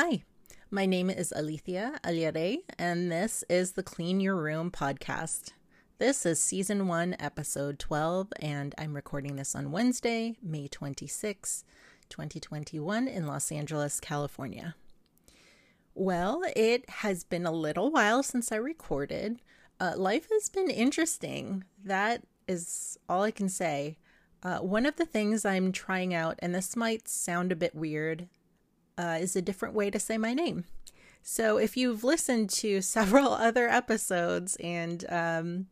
Hi, my name is Alethea Aliere, and this is the Clean Your Room podcast. This is season one, episode 12, and I'm recording this on Wednesday, May 26, 2021, in Los Angeles, California. Well, it has been a little while since I recorded. Uh, life has been interesting. That is all I can say. Uh, one of the things I'm trying out, and this might sound a bit weird, uh, is a different way to say my name. So if you've listened to several other episodes and um,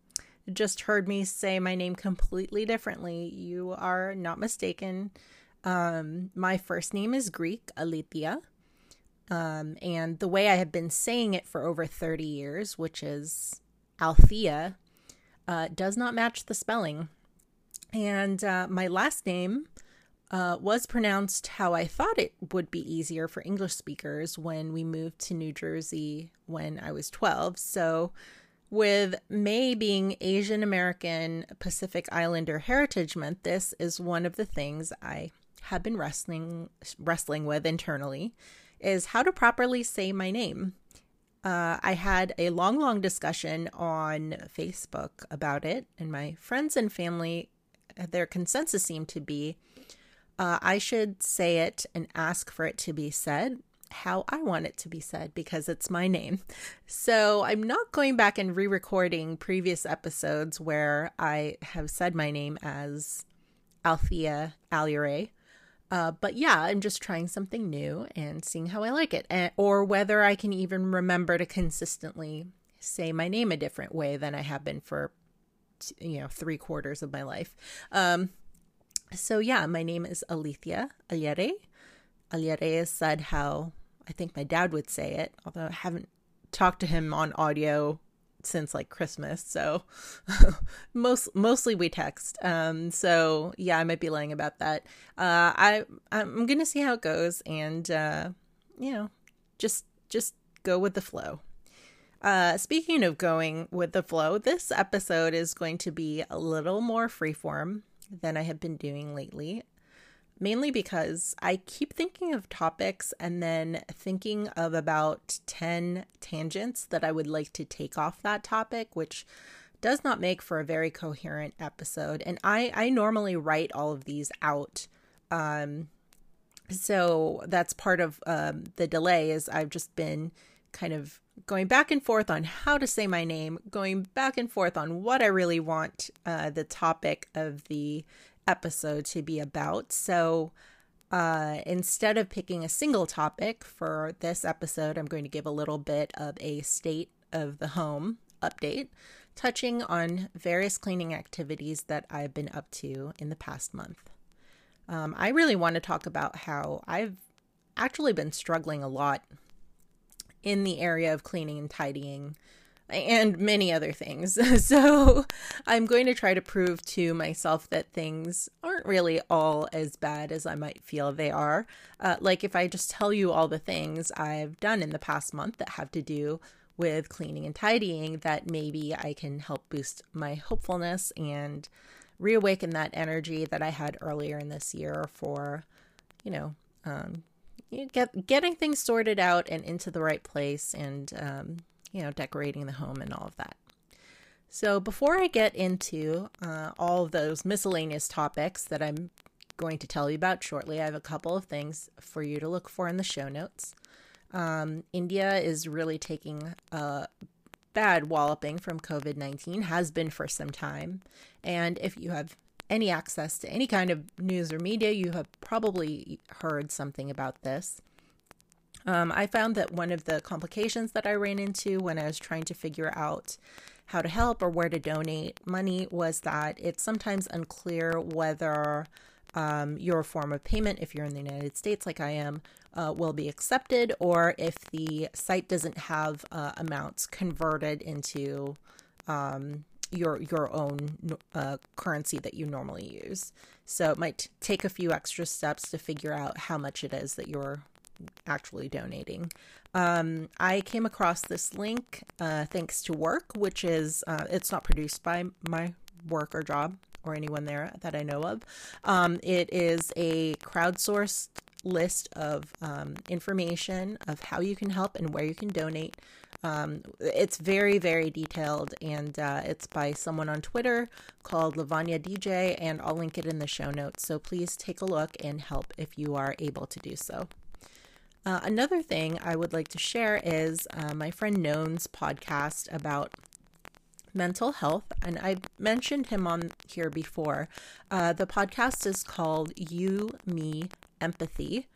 just heard me say my name completely differently, you are not mistaken. Um, my first name is Greek, Alethea. Um, and the way I have been saying it for over 30 years, which is Althea, uh, does not match the spelling. And uh, my last name uh, was pronounced how I thought it would be easier for English speakers when we moved to New Jersey when I was 12. So, with May being Asian American Pacific Islander Heritage Month, this is one of the things I have been wrestling wrestling with internally is how to properly say my name. Uh, I had a long, long discussion on Facebook about it, and my friends and family, their consensus seemed to be uh, I should say it and ask for it to be said how I want it to be said because it's my name. So I'm not going back and re recording previous episodes where I have said my name as Althea Aliare. Uh, but yeah, I'm just trying something new and seeing how I like it, and, or whether I can even remember to consistently say my name a different way than I have been for, you know, three quarters of my life. Um, so yeah, my name is Alethea Aliere. Aliere is said how I think my dad would say it, although I haven't talked to him on audio since like Christmas. So most mostly we text. Um so yeah, I might be lying about that. Uh I I'm to see how it goes and uh you know, just just go with the flow. Uh, speaking of going with the flow, this episode is going to be a little more freeform than I have been doing lately, mainly because I keep thinking of topics and then thinking of about 10 tangents that I would like to take off that topic, which does not make for a very coherent episode. And I, I normally write all of these out. Um, so that's part of um, the delay is I've just been kind of going back and forth on how to say my name, going back and forth on what I really want uh, the topic of the episode to be about. So uh, instead of picking a single topic for this episode, I'm going to give a little bit of a state of the home update, touching on various cleaning activities that I've been up to in the past month. Um, I really want to talk about how I've actually been struggling a lot in the area of cleaning and tidying and many other things. So I'm going to try to prove to myself that things aren't really all as bad as I might feel they are. Uh, like if I just tell you all the things I've done in the past month that have to do with cleaning and tidying, that maybe I can help boost my hopefulness and reawaken that energy that I had earlier in this year for, you know, um, get getting things sorted out and into the right place and um, you know decorating the home and all of that. So before i get into uh, all of those miscellaneous topics that i'm going to tell you about shortly i have a couple of things for you to look for in the show notes. Um, india is really taking a bad walloping from covid-19 has been for some time. And if you have any access to any kind of news or media, you have probably heard something about this. Um, I found that one of the complications that I ran into when I was trying to figure out how to help or where to donate money was that it's sometimes unclear whether um, your form of payment, if you're in the United States like I am, uh, will be accepted, or if the site doesn't have uh, amounts converted into um, your your own uh, currency that you normally use. So it might take a few extra steps to figure out how much it is that you're actually donating. Um, I came across this link uh, thanks to work, which is uh, it's not produced by my work or job or anyone there that I know of. Um, it is a crowdsourced list of um, information of how you can help and where you can donate. Um, it's very, very detailed, and uh, it's by someone on Twitter called Lavanya DJ, and I'll link it in the show notes. So please take a look and help if you are able to do so. Uh, another thing I would like to share is uh, my friend Known's podcast about mental health, and I mentioned him on here before. Uh, the podcast is called You, Me, Empathy,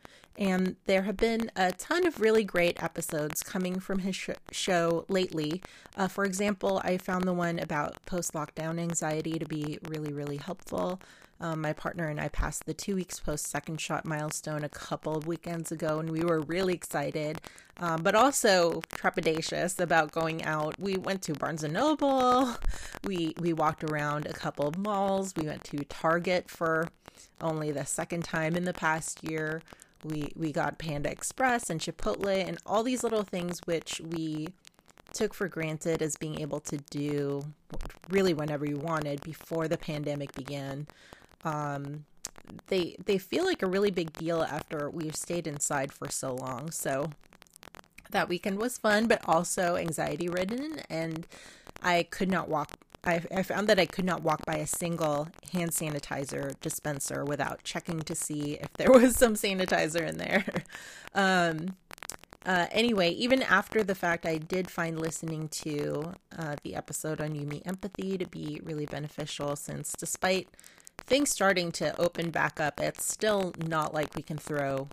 and there have been a ton of really great episodes coming from his sh- show lately. Uh, for example, I found the one about post lockdown anxiety to be really, really helpful. Um, my partner and I passed the two weeks post second shot milestone a couple of weekends ago, and we were really excited, um, but also trepidatious about going out. We went to Barnes and Noble. We we walked around a couple of malls. We went to Target for only the second time in the past year. We we got Panda Express and Chipotle and all these little things which we took for granted as being able to do really whenever you wanted before the pandemic began um, they they feel like a really big deal after we've stayed inside for so long. So that weekend was fun, but also anxiety ridden, and I could not walk. I, I found that I could not walk by a single hand sanitizer dispenser without checking to see if there was some sanitizer in there. um, uh, anyway, even after the fact, I did find listening to uh, the episode on You Me Empathy to be really beneficial since despite things starting to open back up, it's still not like we can throw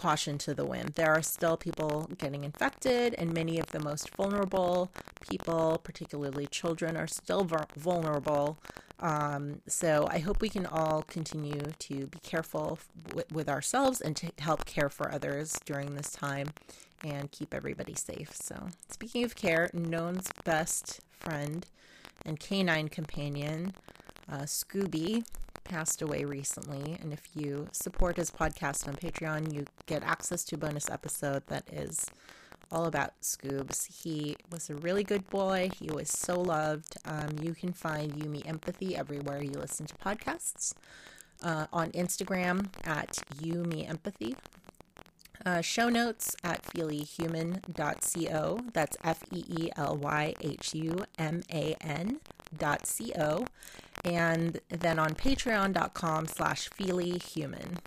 caution to the wind. There are still people getting infected, and many of the most vulnerable people, particularly children, are still vulnerable. Um, so I hope we can all continue to be careful w- with ourselves and to help care for others during this time and keep everybody safe. So, speaking of care, Known's best friend and canine companion, uh, Scooby, passed away recently. And if you support his podcast on Patreon, you get access to a bonus episode that is all about Scoobs. He was a really good boy. He was so loved. Um, you can find You Me Empathy everywhere you listen to podcasts. Uh, on Instagram at You Me Empathy. Uh, show notes at feelyhuman.co. That's F E E L Y H U M A N co and then on patreon.com slash feelyhuman.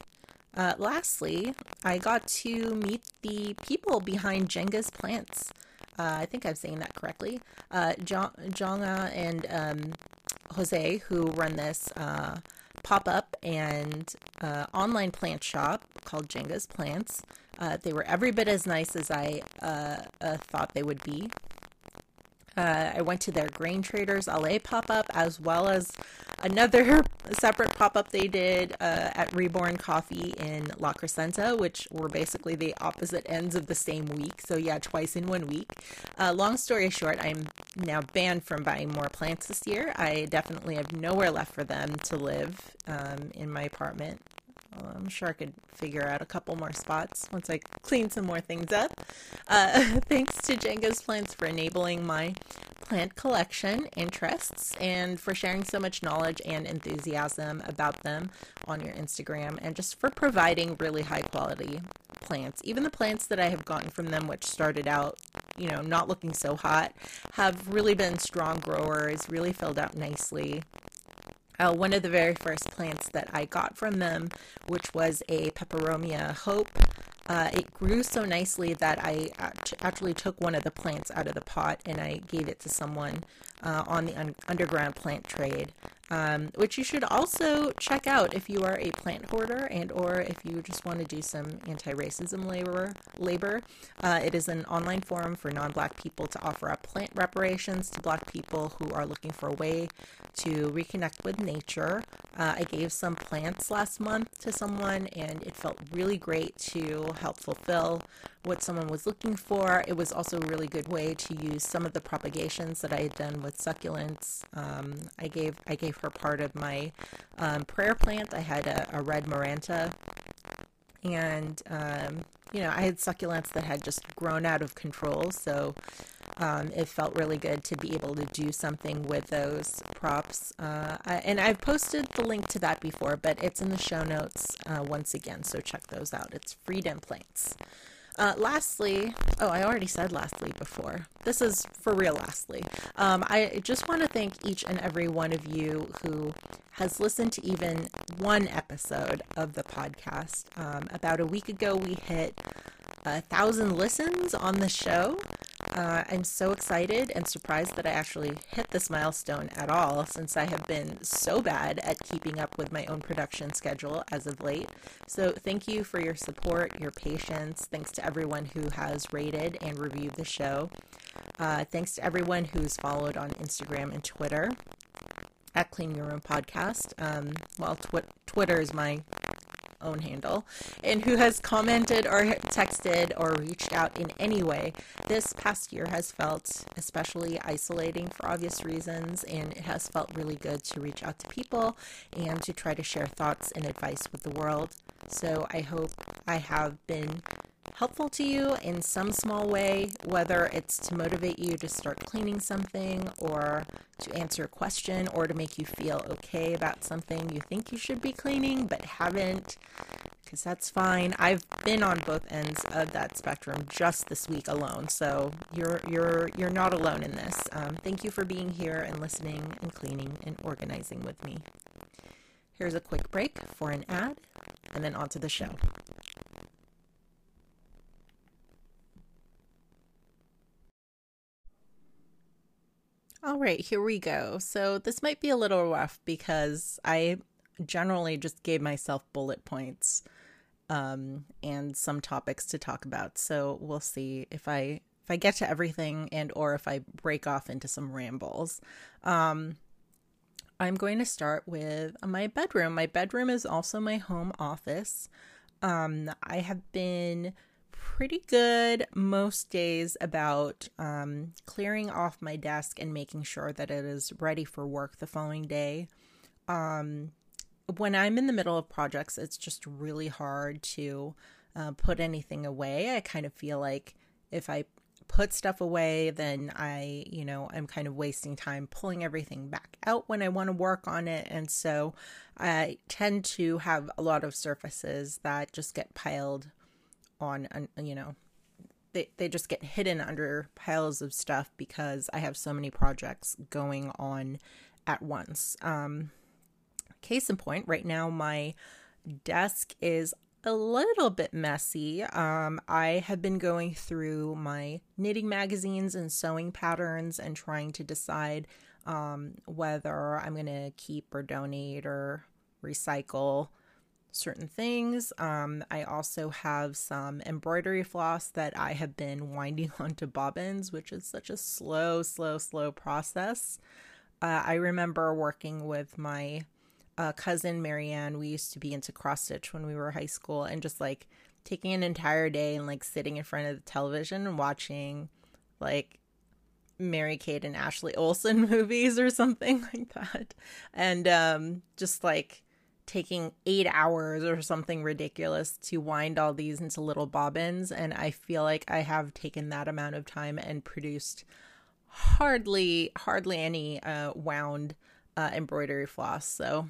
Uh, lastly, I got to meet the people behind Jenga's Plants. Uh, I think I'm saying that correctly. Uh, Jonga and um, Jose, who run this uh, pop up and uh, online plant shop called Jenga's Plants. Uh, they were every bit as nice as I uh, thought they would be. Uh, I went to their Grain Traders LA pop up as well as another separate pop up they did uh, at Reborn Coffee in La Crescenta, which were basically the opposite ends of the same week. So, yeah, twice in one week. Uh, long story short, I'm now banned from buying more plants this year. I definitely have nowhere left for them to live um, in my apartment. I'm sure I could figure out a couple more spots once I clean some more things up. Uh, thanks to Jenga's Plants for enabling my plant collection interests and for sharing so much knowledge and enthusiasm about them on your Instagram and just for providing really high quality plants. Even the plants that I have gotten from them, which started out, you know, not looking so hot, have really been strong growers, really filled out nicely. Uh, one of the very first plants that I got from them, which was a Peperomia Hope. Uh, it grew so nicely that I actually took one of the plants out of the pot and I gave it to someone uh, on the un- underground plant trade um, which you should also check out if you are a plant hoarder and or if you just want to do some anti-racism labor. Labor, uh, it is an online forum for non-black people to offer up plant reparations to black people who are looking for a way to reconnect with nature. Uh, I gave some plants last month to someone, and it felt really great to help fulfill what someone was looking for. It was also a really good way to use some of the propagations that I had done with succulents. Um, I gave I gave her part of my um, prayer plant. I had a, a red maranta, and um, you know I had succulents that had just grown out of control. So Um, it felt really good to be able to do something with those props. Uh, I, and I've posted the link to that before, but it's in the show notes uh, once again, so check those out. It's Freedom Plates. Uh, lastly, oh, I already said lastly before. This is for real, lastly. Um, I just want to thank each and every one of you who has listened to even one episode of the podcast. Um, about a week ago, we hit a thousand listens on the show. Uh, I'm so excited and surprised that I actually hit this milestone at all since I have been so bad at keeping up with my own production schedule as of late. So, thank you for your support, your patience. Thanks to everyone who has rated and reviewed the show. Uh, thanks to everyone who's followed on Instagram and Twitter at Clean Your Room Podcast. Um, well, tw- Twitter is my own handle, and who has commented or texted or reached out in any way. This past year has felt especially isolating for obvious reasons, and it has felt really good to reach out to people and to try to share thoughts and advice with the world. So I hope I have been helpful to you in some small way, whether it's to motivate you to start cleaning something or to answer a question or to make you feel okay about something you think you should be cleaning but haven't because that's fine. I've been on both ends of that spectrum just this week alone, so you're you're you're not alone in this. Um, thank you for being here and listening and cleaning and organizing with me. Here's a quick break for an ad, and then on to the show. All right, here we go. So this might be a little rough because I generally just gave myself bullet points um, and some topics to talk about. So we'll see if I if I get to everything and or if I break off into some rambles. Um, I'm going to start with my bedroom. My bedroom is also my home office. Um, I have been pretty good most days about um, clearing off my desk and making sure that it is ready for work the following day. Um, when I'm in the middle of projects, it's just really hard to uh, put anything away. I kind of feel like if I put stuff away, then I, you know, I'm kind of wasting time pulling everything back out when I want to work on it. And so I tend to have a lot of surfaces that just get piled on, you know, they, they just get hidden under piles of stuff because I have so many projects going on at once. Um, case in point, right now my desk is a little bit messy. Um, I have been going through my knitting magazines and sewing patterns and trying to decide um, whether I'm going to keep or donate or recycle certain things. Um, I also have some embroidery floss that I have been winding onto bobbins, which is such a slow, slow, slow process. Uh, I remember working with my uh, cousin Marianne. We used to be into cross stitch when we were high school, and just like taking an entire day and like sitting in front of the television and watching like Mary Kate and Ashley Olsen movies or something like that. And um just like taking eight hours or something ridiculous to wind all these into little bobbins. And I feel like I have taken that amount of time and produced hardly, hardly any uh, wound uh, embroidery floss. So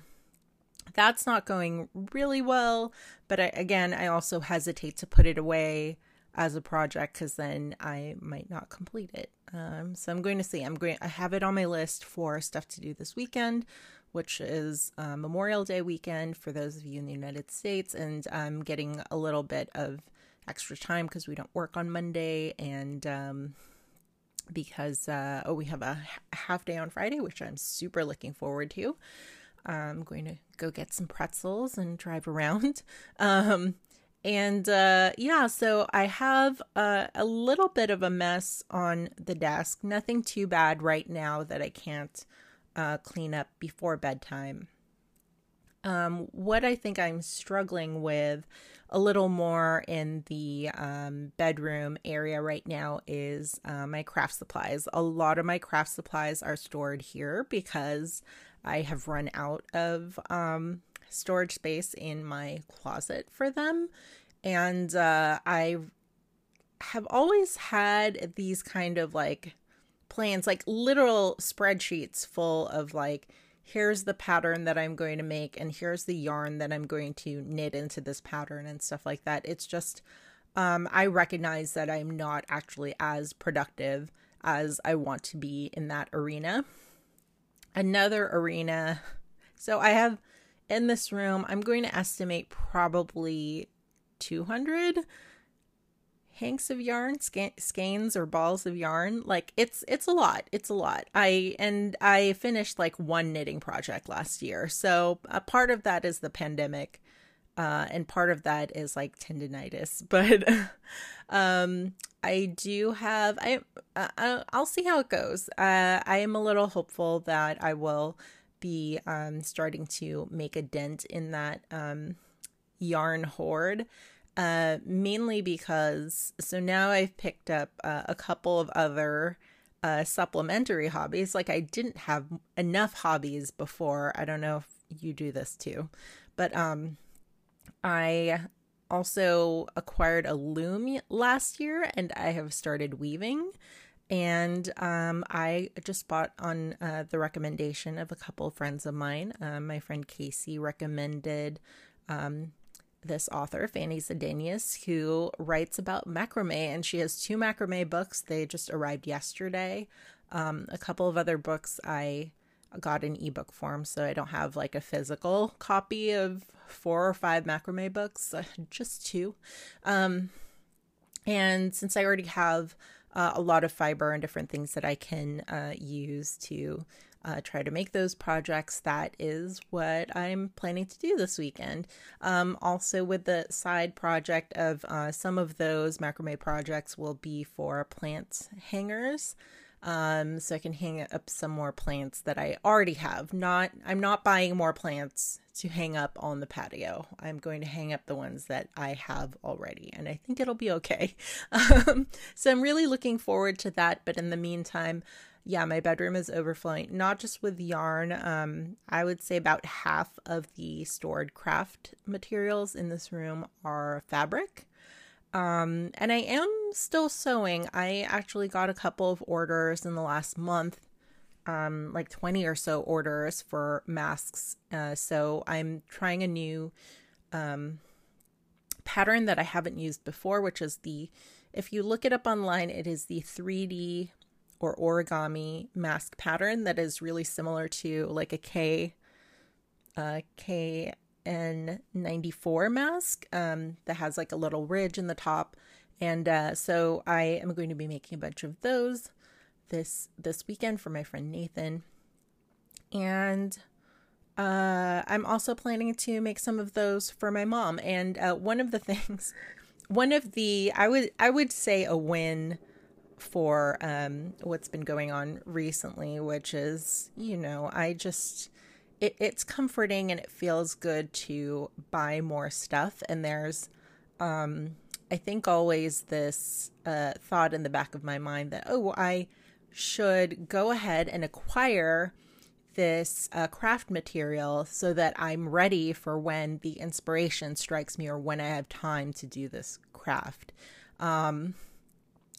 that's not going really well. But I, again, I also hesitate to put it away as a project because then I might not complete it. Um, so I'm going to see. I'm going. I have it on my list for stuff to do this weekend which is uh, Memorial Day weekend for those of you in the United States. And I'm getting a little bit of extra time because we don't work on Monday and um, because uh, oh we have a half day on Friday, which I'm super looking forward to. I'm going to go get some pretzels and drive around. Um, and uh, yeah, so I have a, a little bit of a mess on the desk. Nothing too bad right now that I can't uh, clean up before bedtime. Um, what I think I'm struggling with a little more in the um, bedroom area right now is uh, my craft supplies. A lot of my craft supplies are stored here because I have run out of um, storage space in my closet for them. And uh, I have always had these kind of like plans, like literal spreadsheets full of like, here's the pattern that I'm going to make, and here's the yarn that I'm going to knit into this pattern and stuff like that. It's just, um, I recognize that I'm not actually as productive as I want to be in that arena. Another arena. So I have in this room, I'm going to estimate probably 200 hanks of yarn skeins or balls of yarn like it's it's a lot it's a lot. I and i finished like one knitting project last year. So a part of that is the pandemic uh, and part of that is like tendonitis but um i do have i uh, i'll see how it goes. Uh, i am a little hopeful that i will be um starting to make a dent in that um yarn hoard uh, mainly because so now I've picked up uh, a couple of other uh, supplementary hobbies. Like I didn't have enough hobbies before. I don't know if you do this too, but um, I also acquired a loom last year, and I have started weaving. And um, I just bought on uh, the recommendation of a couple friends of mine. Uh, my friend Casey recommended um, this author, Fanny Zedenius, who writes about macrame, and she has two macrame books. They just arrived yesterday. Um, a couple of other books I got in ebook form, so I don't have like a physical copy of four or five macrame books, uh, just two. Um, and since I already have uh, a lot of fiber and different things that I can uh, use to uh, try to make those projects. That is what I'm planning to do this weekend. Um, also, with the side project of uh, some of those macrame projects will be for plant hangers. Um, so I can hang up some more plants that I already have. Not, I'm not buying more plants to hang up on the patio. I'm going to hang up the ones that I have already, and I think it'll be okay. Um, so I'm really looking forward to that. But in the meantime, yeah, my bedroom is overflowing, not just with yarn. Um, I would say about half of the stored craft materials in this room are fabric. Um, and I am still sewing. I actually got a couple of orders in the last month, um, like 20 or so orders for masks. Uh, so I'm trying a new um, pattern that I haven't used before, which is the, if you look it up online, it is the 3D or origami mask pattern that is really similar to like a K uh, KN94 mask um, that has like a little ridge in the top. And uh, so I am going to be making a bunch of those this this weekend for my friend Nathan. And uh, I'm also planning to make some of those for my mom. And uh, one of the things, one of the I would I would say a win for um, what's been going on recently, which is, you know, I just, it, it's comforting and it feels good to buy more stuff. And there's, um, I think, always this uh, thought in the back of my mind that, oh, I should go ahead and acquire this uh, craft material so that I'm ready for when the inspiration strikes me or when I have time to do this craft. Um,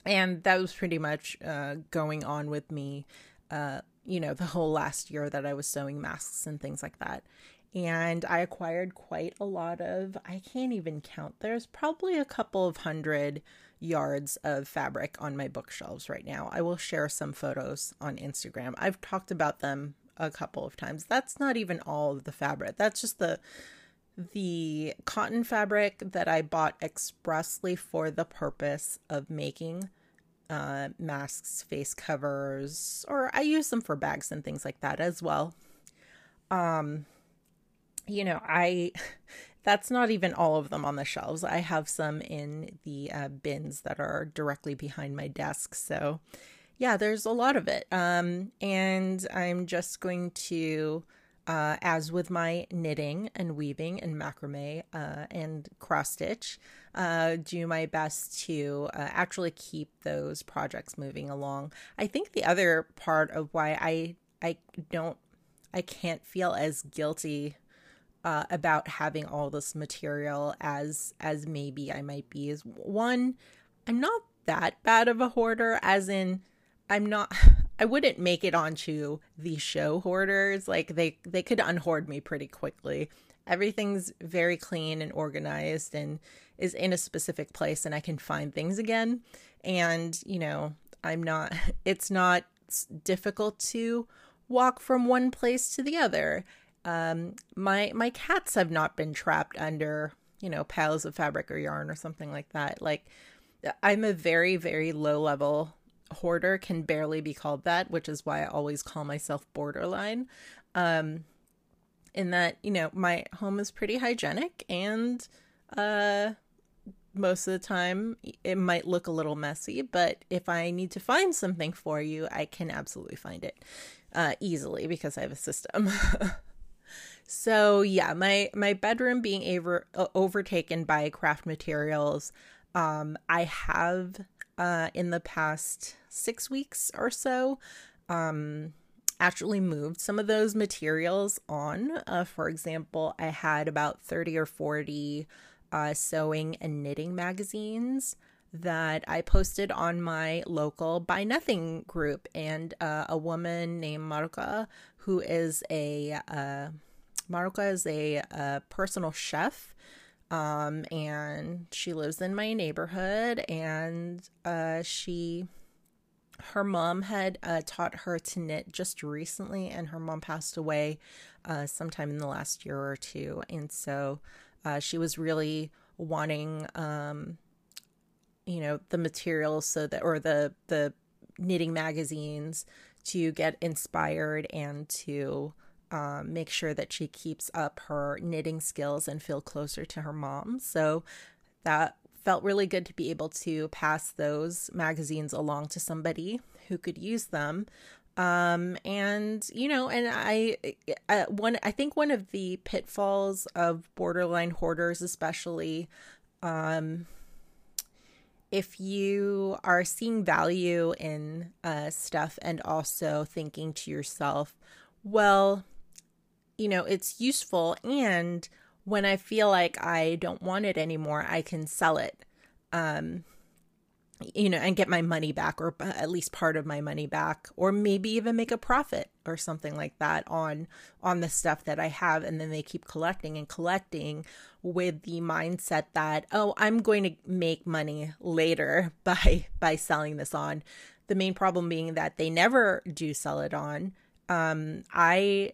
and that was pretty much uh, going on with me uh, you know the whole last year that i was sewing masks and things like that. And i acquired quite a lot of i can't even count there's probably a couple of hundred yards of fabric on my bookshelves right now. I will share some photos on instagram. I've talked about them a couple of times. That's not even all of the fabric. That's just the the cotton fabric that I bought expressly for the purpose of making uh, masks, face covers, or I use them for bags and things like that as well. Um, you know, I that's not even all of them on the shelves. I have some in the uh, bins that are directly behind my desk. So, yeah, there's a lot of it. Um, and I'm just going to uh, as with my knitting and weaving and macrame uh, and cross stitch, uh, do my best to uh, actually keep those projects moving along. I think the other part of why I I don't I can't feel as guilty uh, about having all this material as as maybe I might be is one I'm not that bad of a hoarder, as in, I'm not. I wouldn't make it onto the show hoarders. Like they they could unhoard me pretty quickly. Everything's very clean and organized and is in a specific place and I can find things again. And, you know, I'm not it's not difficult to walk from one place to the other. Um my my cats have not been trapped under, you know, piles of fabric or yarn or something like that. Like I'm a very very low level hoarder can barely be called that, which is why I always call myself borderline. Um, in that, you know, my home is pretty hygienic and uh, most of the time it might look a little messy, but if I need to find something for you, I can absolutely find it uh, easily because I have a system. so yeah, my my bedroom being over, uh, overtaken by craft materials. Um, I have uh, in the past six weeks or so um, actually moved some of those materials on. Uh, for example, I had about 30 or 40 uh, sewing and knitting magazines that I posted on my local Buy Nothing group. And uh, a woman named Maruka, who is a uh, Maruka is a, a personal chef um, and she lives in my neighborhood and uh, she her mom had uh, taught her to knit just recently and her mom passed away uh, sometime in the last year or two and so uh, she was really wanting um, you know the materials so that or the the knitting magazines to get inspired and to um, make sure that she keeps up her knitting skills and feel closer to her mom. So that felt really good to be able to pass those magazines along to somebody who could use them. Um, and you know, and I, uh, one, I think one of the pitfalls of borderline hoarders, especially, um, if you are seeing value in uh, stuff and also thinking to yourself, well, you know, it's useful. And when I feel like I don't want it anymore, I can sell it. Um, you know, and get my money back, or at least part of my money back, or maybe even make a profit or something like that on on the stuff that I have, and then they keep collecting and collecting with the mindset that oh, I'm going to make money later by by selling this on. The main problem being that they never do sell it on. Um, I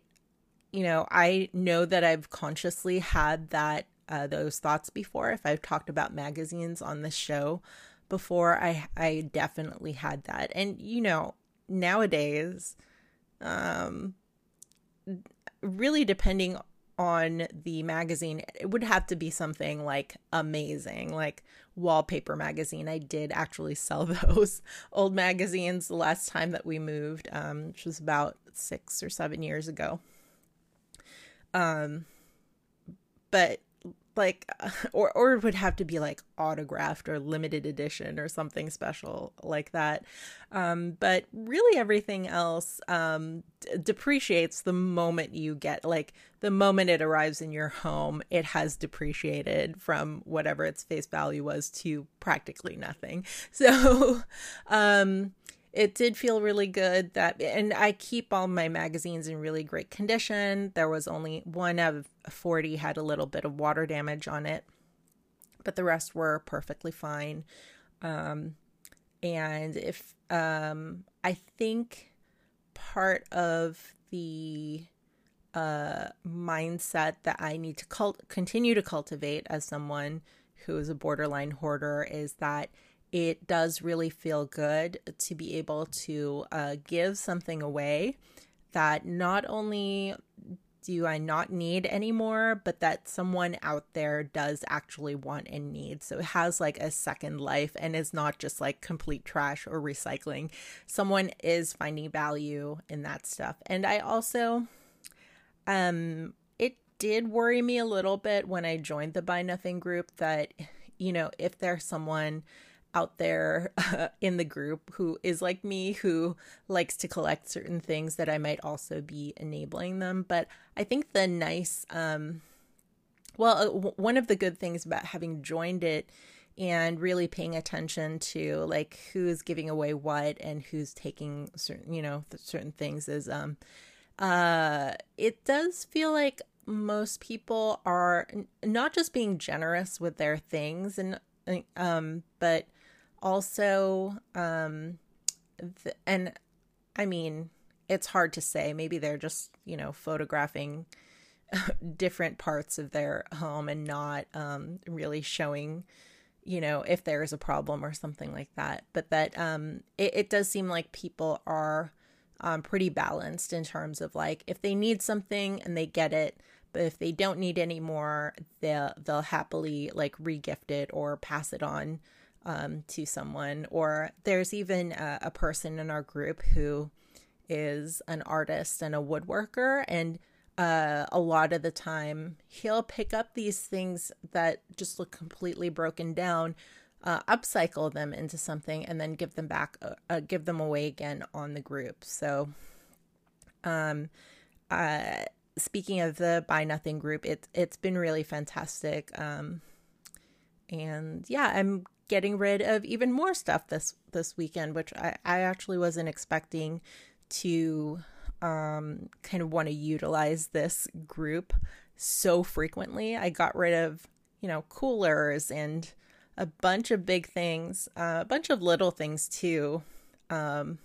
you know, I know that I've consciously had that uh, those thoughts before. If I've talked about magazines on the show before, I I definitely had that. And you know, nowadays, um, really depending on the magazine, it would have to be something like amazing, like Wallpaper magazine. I did actually sell those old magazines the last time that we moved, um, which was about six or seven years ago. Um, but like or or it would have to be like autographed or limited edition or something special like that. Um but really everything else um d- depreciates the moment you get like the moment it arrives in your home it has depreciated from whatever its face value was to practically nothing. So um it did feel really good that and i keep all my magazines in really great condition. There was only one of 40 had a little bit of water damage on it but the rest were perfectly fine. Um, and if um, i think part of the uh, mindset that i need to cult- continue to cultivate as someone who is a borderline hoarder is that it does really feel good to be able to uh, give something away that not only do I not need anymore, but that someone out there does actually want and need. So it has like a second life and is not just like complete trash or recycling. Someone is finding value in that stuff. And I also, um, it did worry me a little bit when I joined the Buy Nothing group that, you know, if there's someone out there uh, in the group who is like me, who likes to collect certain things that I might also be enabling them. But I think the nice, um, well, uh, w- one of the good things about having joined it and really paying attention to like who's giving away what and who's taking certain you know certain things is um uh it does feel like most people are not just being generous with their things and um but also um th- and i mean it's hard to say. Maybe they're just you know photographing different parts of their home and not um really showing you know if there is a problem or something like that. But that um it, it does seem like people are um, pretty balanced in terms of like if they need something and they get it but if they don't need any more they'll they'll happily like regift it or pass it on um, to someone or there's even a, a person in our group who is an artist and a woodworker and uh, a lot of the time he'll pick up these things that just look completely broken down uh, upcycle them into something and then give them back uh, uh, give them away again on the group. So um uh speaking of the buy nothing group it's it's been really fantastic um and yeah i'm getting rid of even more stuff this this weekend which i, I actually wasn't expecting to um kind of want to utilize this group so frequently i got rid of you know coolers and a bunch of big things, uh, a bunch of little things too, um,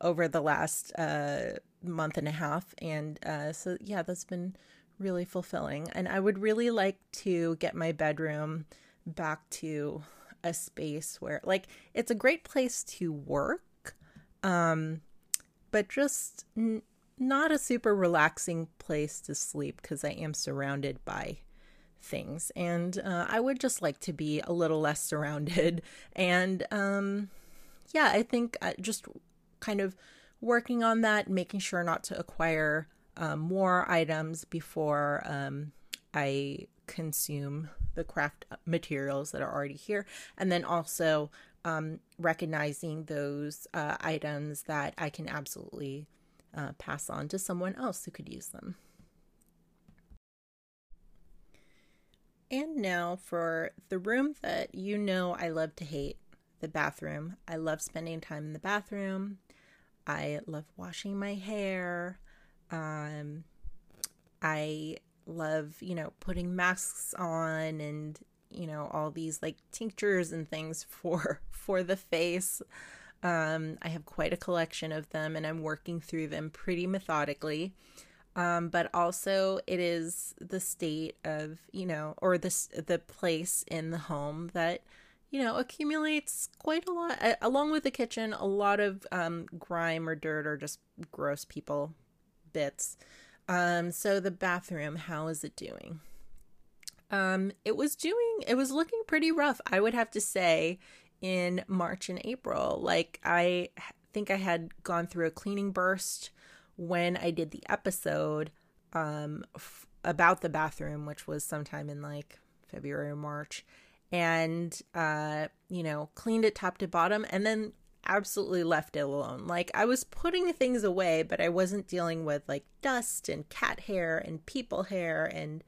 over the last uh, month and a half. And uh, so, yeah, that's been really fulfilling. And I would really like to get my bedroom back to a space where, like, it's a great place to work, um, but just n- not a super relaxing place to sleep because I am surrounded by things. And uh, I would just like to be a little less surrounded. And um, yeah, I think uh, just kind of working on that, making sure not to acquire um, more items before um, I consume the craft materials that are already here. And then also um, recognizing those uh, items that I can absolutely uh, pass on to someone else who could use them. And now for the room that you know I love to hate the bathroom. I love spending time in the bathroom. I love washing my hair. Um, I love, you know, putting masks on and, you know, all these like tinctures and things for for the face. Um, I have quite a collection of them and I'm working through them pretty methodically um, but also it is the state of you know or the the place in the home that you know accumulates quite a lot along with the kitchen a lot of um, grime or dirt or just gross people bits um, so the bathroom how is it doing? Um, it was doing it was looking pretty rough i would have to say in march and april. Like i think i had gone through a cleaning burst when I did the episode um, f- about the bathroom, which was sometime in like February or March, and uh, you know, cleaned it top to bottom. And then absolutely left it alone. Like I was putting things away, but I wasn't dealing with like dust and cat hair and people hair and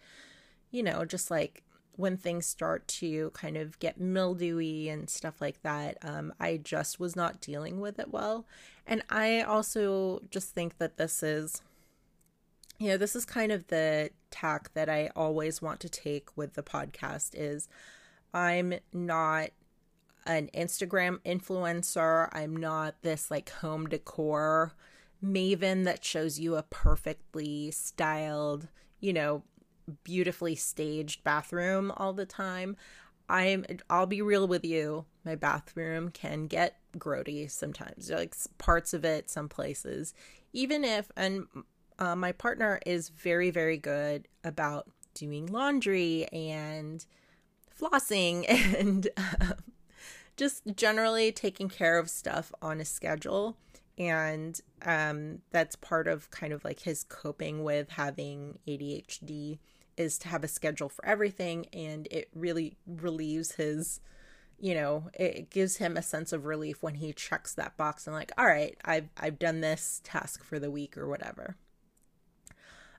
you know, just like when things start to kind of get mildewy and stuff like that, um, I just was not dealing with it well. And I also just think that this is, you know, this is kind of the tack that I always want to take with the podcast is I'm not an Instagram influencer. I'm not this like home decor maven that shows you a perfectly styled, you know, beautifully staged bathroom all the time. I'm I'll be real with you. My bathroom can get grody sometimes. Like parts of it some places. Even if and uh, my partner is very very good about doing laundry and flossing and uh, just generally taking care of stuff on a schedule. And um, that's part of kind of like his coping with having ADHD is to have a schedule for everything. And it really relieves his you know it gives him a sense of relief when he checks that box and like all right i've i've done this task for the week or whatever.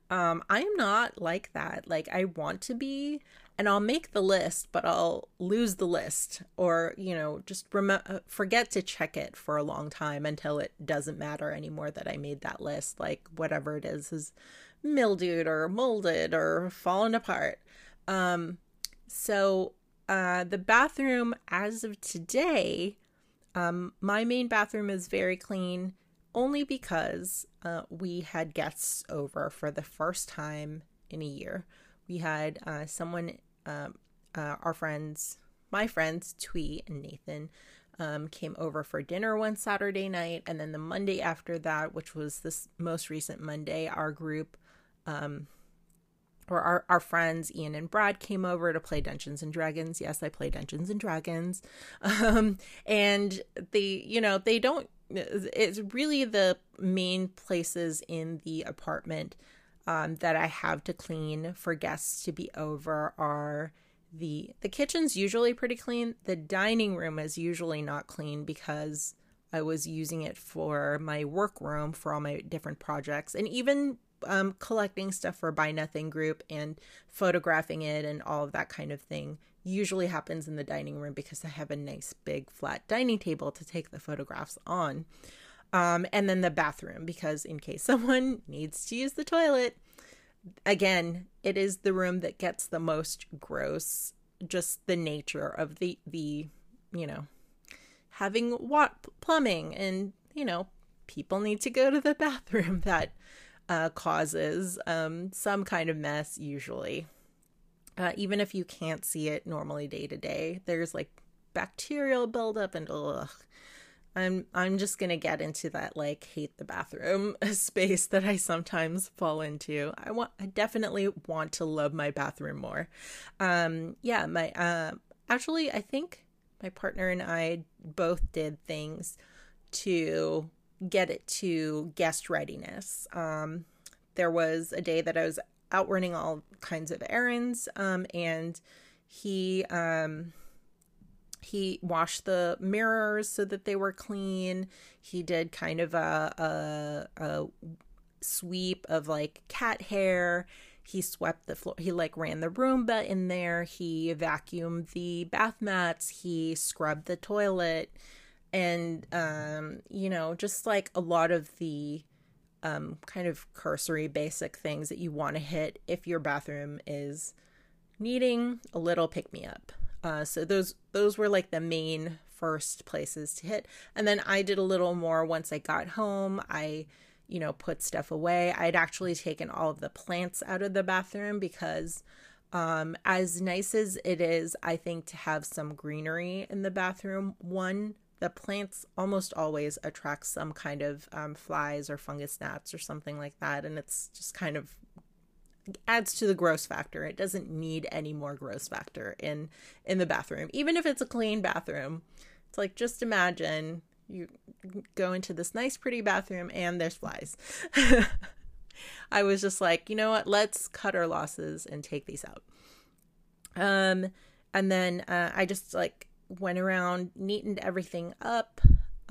Um i am not like that. Like i want to be and I'll make the list, but I'll lose the list or, you know, just rem- uh, forget to check it for a long time until it doesn't matter anymore that I made that list. Like whatever it is is mildewed or molded or fallen apart. Um, so uh, the bathroom as of today, um, my main bathroom is very clean only because uh, we had guests over for the first time in a year. We had uh, someone, um, uh, our friends, my friends, Twee and Nathan, um, came over for dinner one Saturday night. And then the Monday after that, which was this most recent Monday, our group, um, or our, our friends Ian and Brad came over to play Dungeons and Dragons. Yes, I play Dungeons and Dragons. Um, and they, you know, they don't, it's really the main places in the apartment um, that I have to clean for guests to be over are the the kitchen's usually pretty clean. The dining room is usually not clean because I was using it for my work room for all my different projects and even um, collecting stuff for Buy Nothing Group and photographing it and all of that kind of thing usually happens in the dining room because I have a nice big flat dining table to take the photographs on. Um, and then the bathroom, because in case someone needs to use the toilet, again, it is the room that gets the most gross, just the nature of the, the you know, having what plumbing and, you know, people need to go to the bathroom that uh, causes um, some kind of mess usually. Uh, even if you can't see it normally day to day, there's like bacterial buildup and ugh, I'm I'm just gonna get into that like hate the bathroom space that I sometimes fall into. I want I definitely want to love my bathroom more. Um yeah, my uh actually I think my partner and I both did things to get it to guest readiness. Um there was a day that I was out running all kinds of errands um and he um he washed the mirrors so that they were clean. He did kind of a, a, a sweep of like cat hair. He swept the floor. He like ran the Roomba in there. He vacuumed the bath mats. He scrubbed the toilet. And, um, you know, just like a lot of the um, kind of cursory basic things that you want to hit if your bathroom is needing a little pick me up. Uh, so those those were like the main first places to hit, and then I did a little more once I got home. I you know put stuff away. I'd actually taken all of the plants out of the bathroom because um, as nice as it is, I think to have some greenery in the bathroom. One, the plants almost always attract some kind of um, flies or fungus gnats or something like that, and it's just kind of adds to the gross factor. It doesn't need any more gross factor in in the bathroom. Even if it's a clean bathroom. It's like just imagine you go into this nice pretty bathroom and there's flies. I was just like, you know what? Let's cut our losses and take these out. Um and then uh, I just like went around, neatened everything up,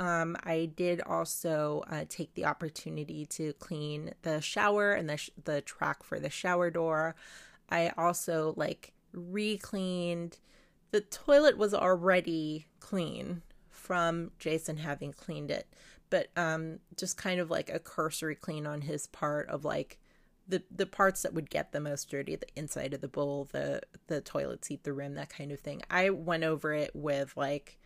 um, I did also uh, take the opportunity to clean the shower and the sh- the track for the shower door. I also like re-cleaned. The toilet was already clean from Jason having cleaned it, but um, just kind of like a cursory clean on his part of like the the parts that would get the most dirty, the inside of the bowl, the the toilet seat, the rim, that kind of thing. I went over it with like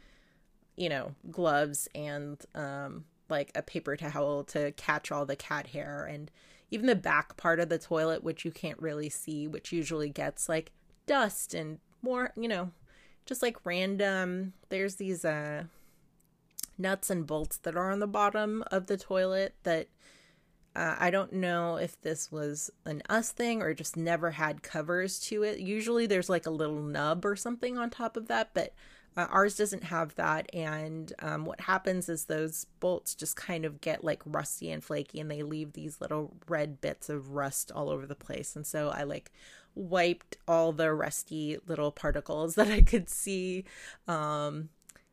you know, gloves and um, like a paper towel to catch all the cat hair and even the back part of the toilet, which you can't really see, which usually gets like dust and more, you know, just like random. There's these uh, nuts and bolts that are on the bottom of the toilet that uh, I don't know if this was an us thing or just never had covers to it. Usually there's like a little nub or something on top of that, but uh, ours doesn't have that, and um, what happens is those bolts just kind of get like rusty and flaky, and they leave these little red bits of rust all over the place. And so I like wiped all the rusty little particles that I could see, um,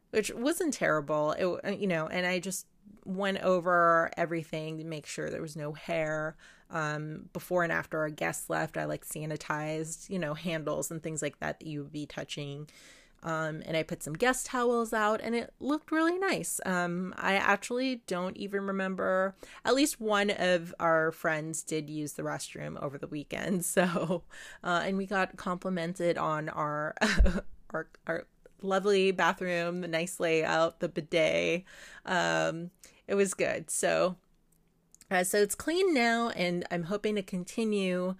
which wasn't terrible. It you know, and I just went over everything to make sure there was no hair. Um, before and after our guests left, I like sanitized, you know, handles and things like that that you would be touching. Um, and I put some guest towels out and it looked really nice. Um, I actually don't even remember, at least one of our friends did use the restroom over the weekend. So, uh, and we got complimented on our, our, our lovely bathroom, the nice layout, the bidet. Um, it was good. So, uh, so it's clean now, and I'm hoping to continue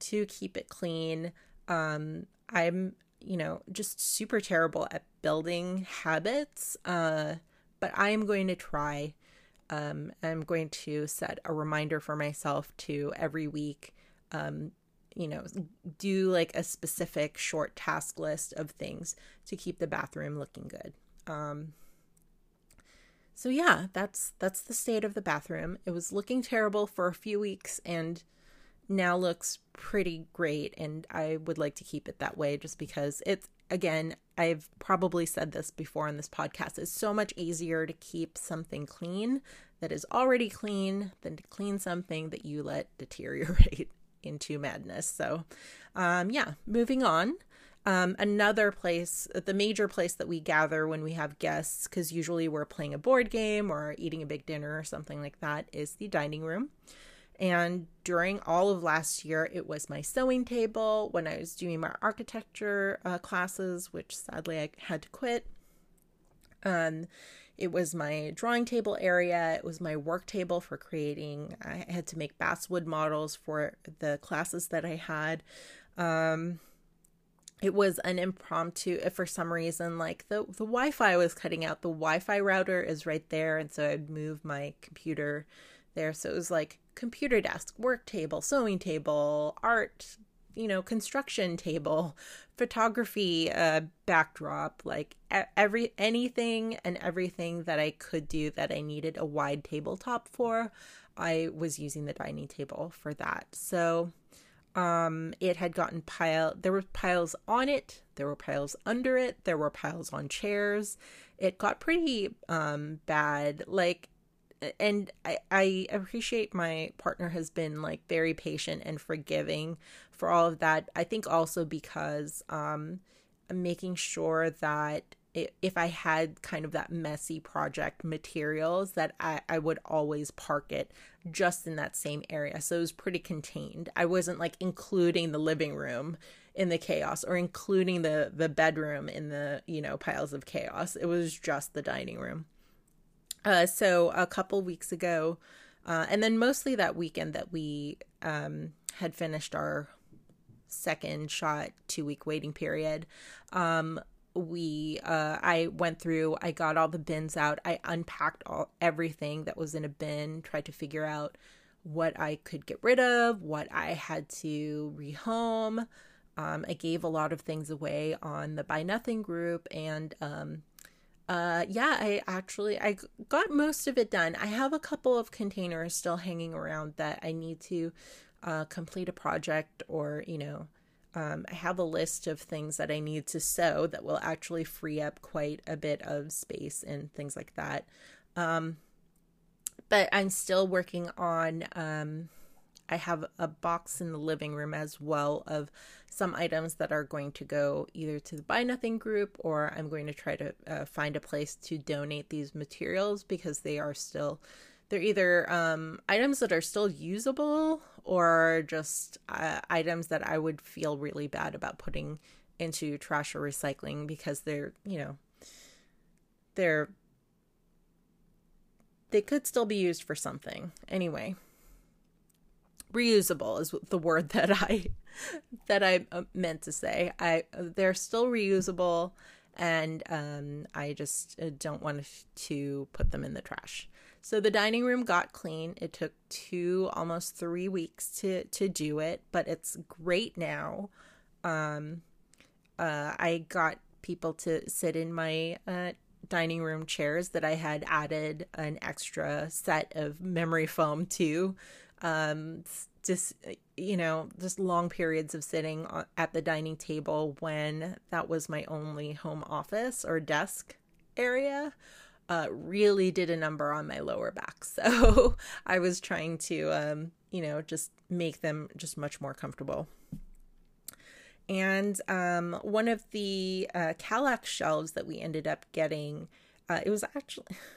to keep it clean. Um, I'm, you know, just super terrible at building habits, uh, but I am going to try. Um, I'm going to set a reminder for myself to every week um, you know, do like a specific short task list of things to keep the bathroom looking good. Um, so yeah, that's that's the state of the bathroom. It was looking terrible for a few weeks and now looks pretty great and I would like to keep it that way just because it's again, I've probably said this before on this podcast. It's so much easier to keep something clean that is already clean than to clean something that you let deteriorate into madness. So, um, yeah, moving on. Um, another place, the major place that we gather when we have guests, because usually we're playing a board game or eating a big dinner or something like that, is the dining room. And during all of last year, it was my sewing table. When I was doing my architecture uh, classes, which sadly I had to quit, um, it was my drawing table area. It was my work table for creating. I had to make basswood models for the classes that I had. Um, it was an impromptu if for some reason like the the Wi-Fi was cutting out. The Wi-Fi router is right there, and so I'd move my computer there. So it was like computer desk, work table, sewing table, art, you know, construction table, photography uh, backdrop, like every anything and everything that I could do that I needed a wide tabletop for, I was using the dining table for that. So um it had gotten pile there were piles on it, there were piles under it, there were piles on chairs. It got pretty um bad. Like and I, I appreciate my partner has been like very patient and forgiving for all of that. I think also because um, making sure that if I had kind of that messy project materials, that I, I would always park it just in that same area. So it was pretty contained. I wasn't like including the living room in the chaos or including the the bedroom in the you know piles of chaos. It was just the dining room. Uh, so a couple weeks ago, uh, and then mostly that weekend that we um, had finished our second shot two week waiting period. Um, we uh, I went through, I got all the bins out, I unpacked all everything that was in a bin, tried to figure out what I could get rid of, what I had to rehome. Um, I gave a lot of things away on the Buy Nothing group and um, uh yeah i actually i got most of it done. I have a couple of containers still hanging around that i need to uh, complete a project or you know um, i have a list of things that i need to sew that will actually free up quite a bit of space and things like that. Um, but i'm still working on um, I have a box in the living room as well of some items that are going to go either to the Buy Nothing group or I'm going to try to uh, find a place to donate these materials because they are still, they're either um, items that are still usable or just uh, items that I would feel really bad about putting into trash or recycling because they're, you know, they're, they could still be used for something. Anyway, reusable is the word that I that I uh, meant to say. I they're still reusable and um, I just uh, don't want to put them in the trash. So the dining room got clean. It took two, almost three weeks to to do it, but it's great now. Um, uh, I got people to sit in my uh, dining room chairs that I had added an extra set of memory foam to um, just you know just long periods of sitting at the dining table when that was my only home office or desk area uh, really did a number on my lower back so i was trying to um, you know, just make them just much more comfortable. And um, one of the uh, Kallax shelves that we ended up getting, uh, it was actually,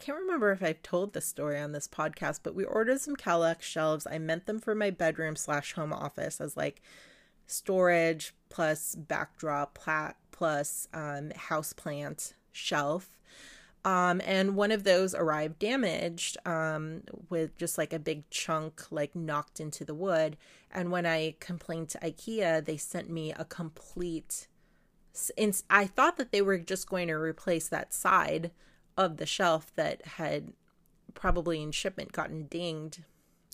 can't remember if I've told this story on this podcast, but we ordered some Kallax shelves. I meant them for my bedroom slash home office as like storage plus backdrop plat plus um, house plant shelf. Um, and one of those arrived damaged um, with just like a big chunk like knocked into the wood. And when I complained to IKEA, they sent me a complete. I thought that they were just going to replace that side of the shelf that had probably in shipment gotten dinged.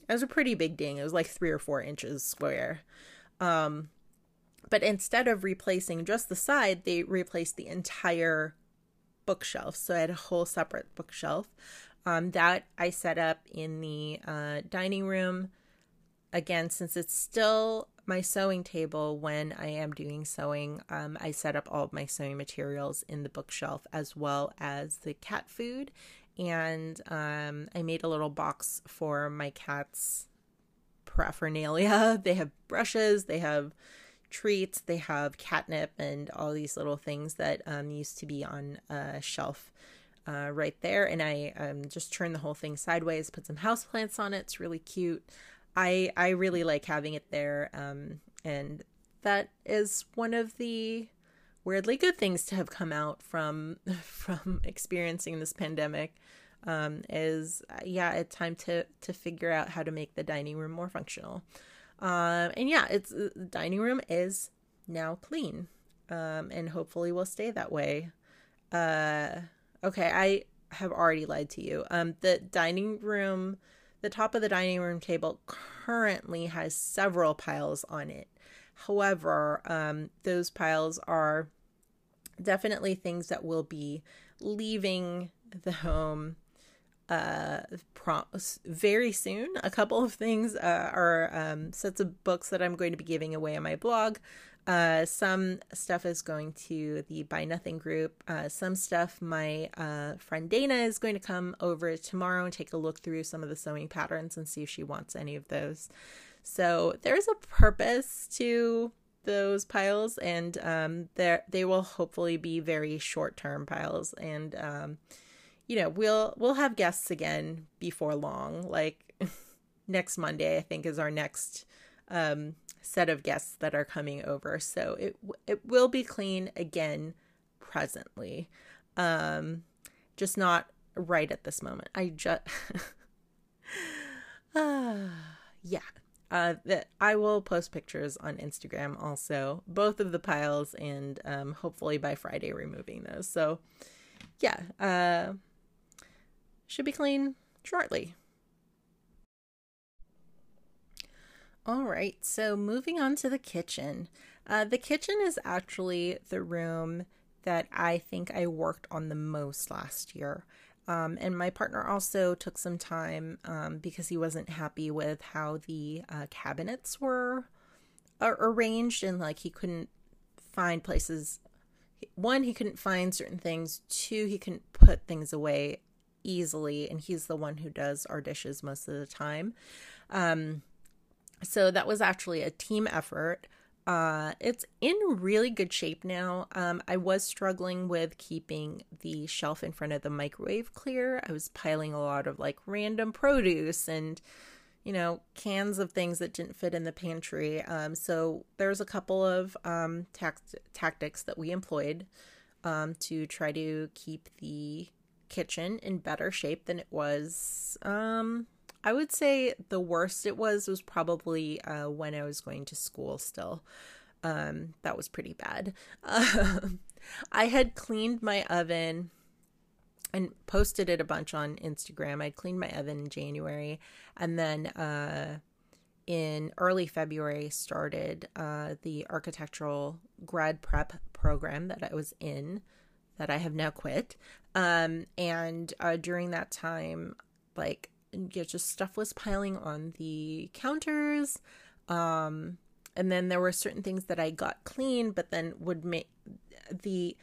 It was a pretty big ding. It was like three or four inches square. Um, but instead of replacing just the side, they replaced the entire bookshelf. So I had a whole separate bookshelf. Um, that I set up in the uh, dining room. Again, since it's still my sewing table when I am doing sewing, um, I set up all of my sewing materials in the bookshelf as well as the cat food. And um, I made a little box for my cat's paraphernalia. They have brushes, they have treats. They have catnip and all these little things that um, used to be on a shelf uh, right there. And I um, just turned the whole thing sideways, put some houseplants on it. It's really cute. I I really like having it there. Um, and that is one of the weirdly good things to have come out from from experiencing this pandemic. Um, is yeah, it's time to to figure out how to make the dining room more functional. Um, and yeah, it's uh, the dining room is now clean. Um, and hopefully will stay that way. Uh, okay, I have already lied to you. Um, the dining room, the top of the dining room table currently has several piles on it. However, um, those piles are definitely things that will be leaving the home uh very soon a couple of things uh, are um, sets of books that i'm going to be giving away on my blog uh, some stuff is going to the buy nothing group uh, some stuff my uh, friend dana is going to come over tomorrow and take a look through some of the sewing patterns and see if she wants any of those so there's a purpose to those piles and um, they will hopefully be very short term piles and um, you know, we'll we'll have guests again before long. Like next Monday, I think is our next um, set of guests that are coming over. So it it will be clean again presently. Um, just not right at this moment. I just uh, yeah. Uh, that I will post pictures on Instagram also, both of the piles, and um, hopefully by Friday removing those. So, yeah, uh, should be clean shortly. All right, so moving on to the kitchen. Uh, the kitchen is actually the room that I think I worked on the most last year. Um, and my partner also took some time um, because he wasn't happy with how the uh, cabinets were uh, arranged and like he couldn't find places. One, he couldn't find certain things. Two, he couldn't put things away easily, and he's the one who does our dishes most of the time. Um, so that was actually a team effort. Uh, it's in really good shape now. Um, I was struggling with keeping the shelf in front of the microwave clear. I was piling a lot of like random produce and, you know, cans of things that didn't fit in the pantry. Um, so there's a couple of um, tact- tactics that we employed um, to try to keep the kitchen in better shape than it was. Um, I would say the worst it was was probably uh, when I was going to school still. Um, that was pretty bad. I had cleaned my oven and posted it a bunch on Instagram. I'd cleaned my oven in January and then uh, in early February started uh, the architectural grad prep program that I was in that I have now quit. Um, and uh, during that time, like, yeah, just stuff was piling on the counters. Um, and then there were certain things that I got clean, but then would make the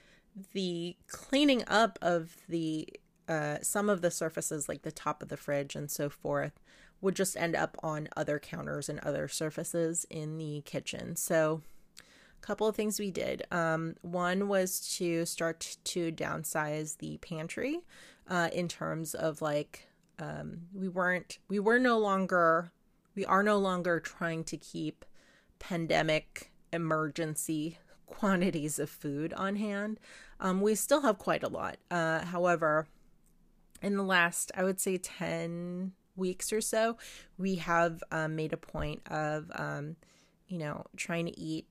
the cleaning up of the uh, some of the surfaces, like the top of the fridge and so forth, would just end up on other counters and other surfaces in the kitchen. So, a couple of things we did. Um, one was to start to downsize the pantry uh, in terms of like um, we weren't we were no longer we are no longer trying to keep pandemic emergency quantities of food on hand. Um, we still have quite a lot. Uh, however, in the last, I would say, 10 weeks or so, we have um, made a point of, um, you know, trying to eat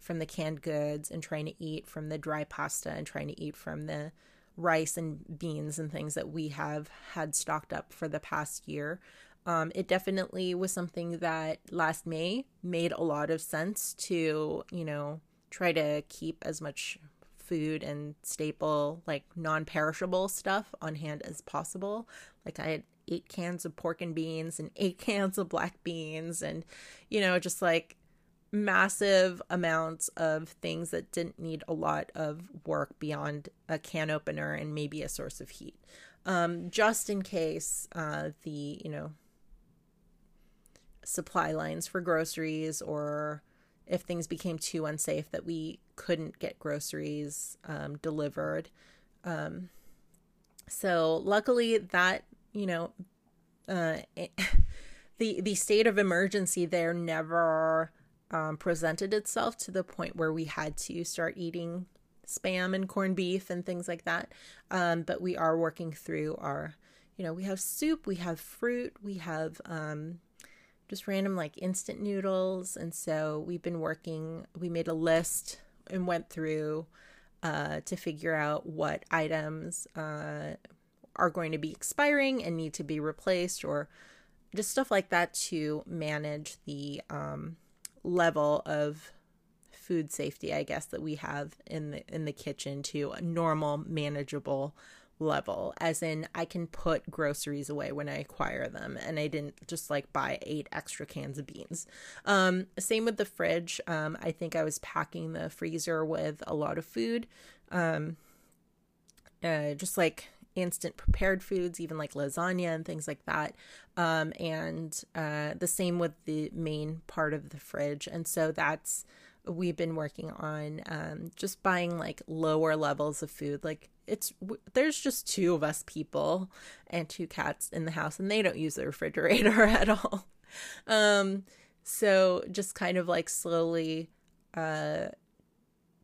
from the canned goods and trying to eat from the dry pasta and trying to eat from the rice and beans and things that we have had stocked up for the past year. Um, it definitely was something that last May made a lot of sense to, you know, try to keep as much food and staple, like non perishable stuff on hand as possible. Like I had eight cans of pork and beans and eight cans of black beans and, you know, just like massive amounts of things that didn't need a lot of work beyond a can opener and maybe a source of heat. Um, just in case uh, the, you know, supply lines for groceries or if things became too unsafe that we couldn't get groceries um, delivered. Um, so luckily that, you know, uh, the the state of emergency there never um, presented itself to the point where we had to start eating spam and corned beef and things like that. Um, but we are working through our, you know, we have soup, we have fruit, we have um, just random like instant noodles. And so we've been working, we made a list and went through uh, to figure out what items uh, are going to be expiring and need to be replaced or just stuff like that to manage the um, level of food safety i guess that we have in the in the kitchen to a normal manageable level. As in i can put groceries away when i acquire them and i didn't just like buy eight extra cans of beans. Um, same with the fridge. Um, i think i was packing the freezer with a lot of food. Um, uh, just like instant prepared foods, even like lasagna and things like that. Um, and uh, the same with the main part of the fridge. And so that's, we've been working on um, just buying like lower levels of food. Like it's, there's just two of us people and two cats in the house, and they don't use the refrigerator at all. Um, so just kind of like slowly, uh,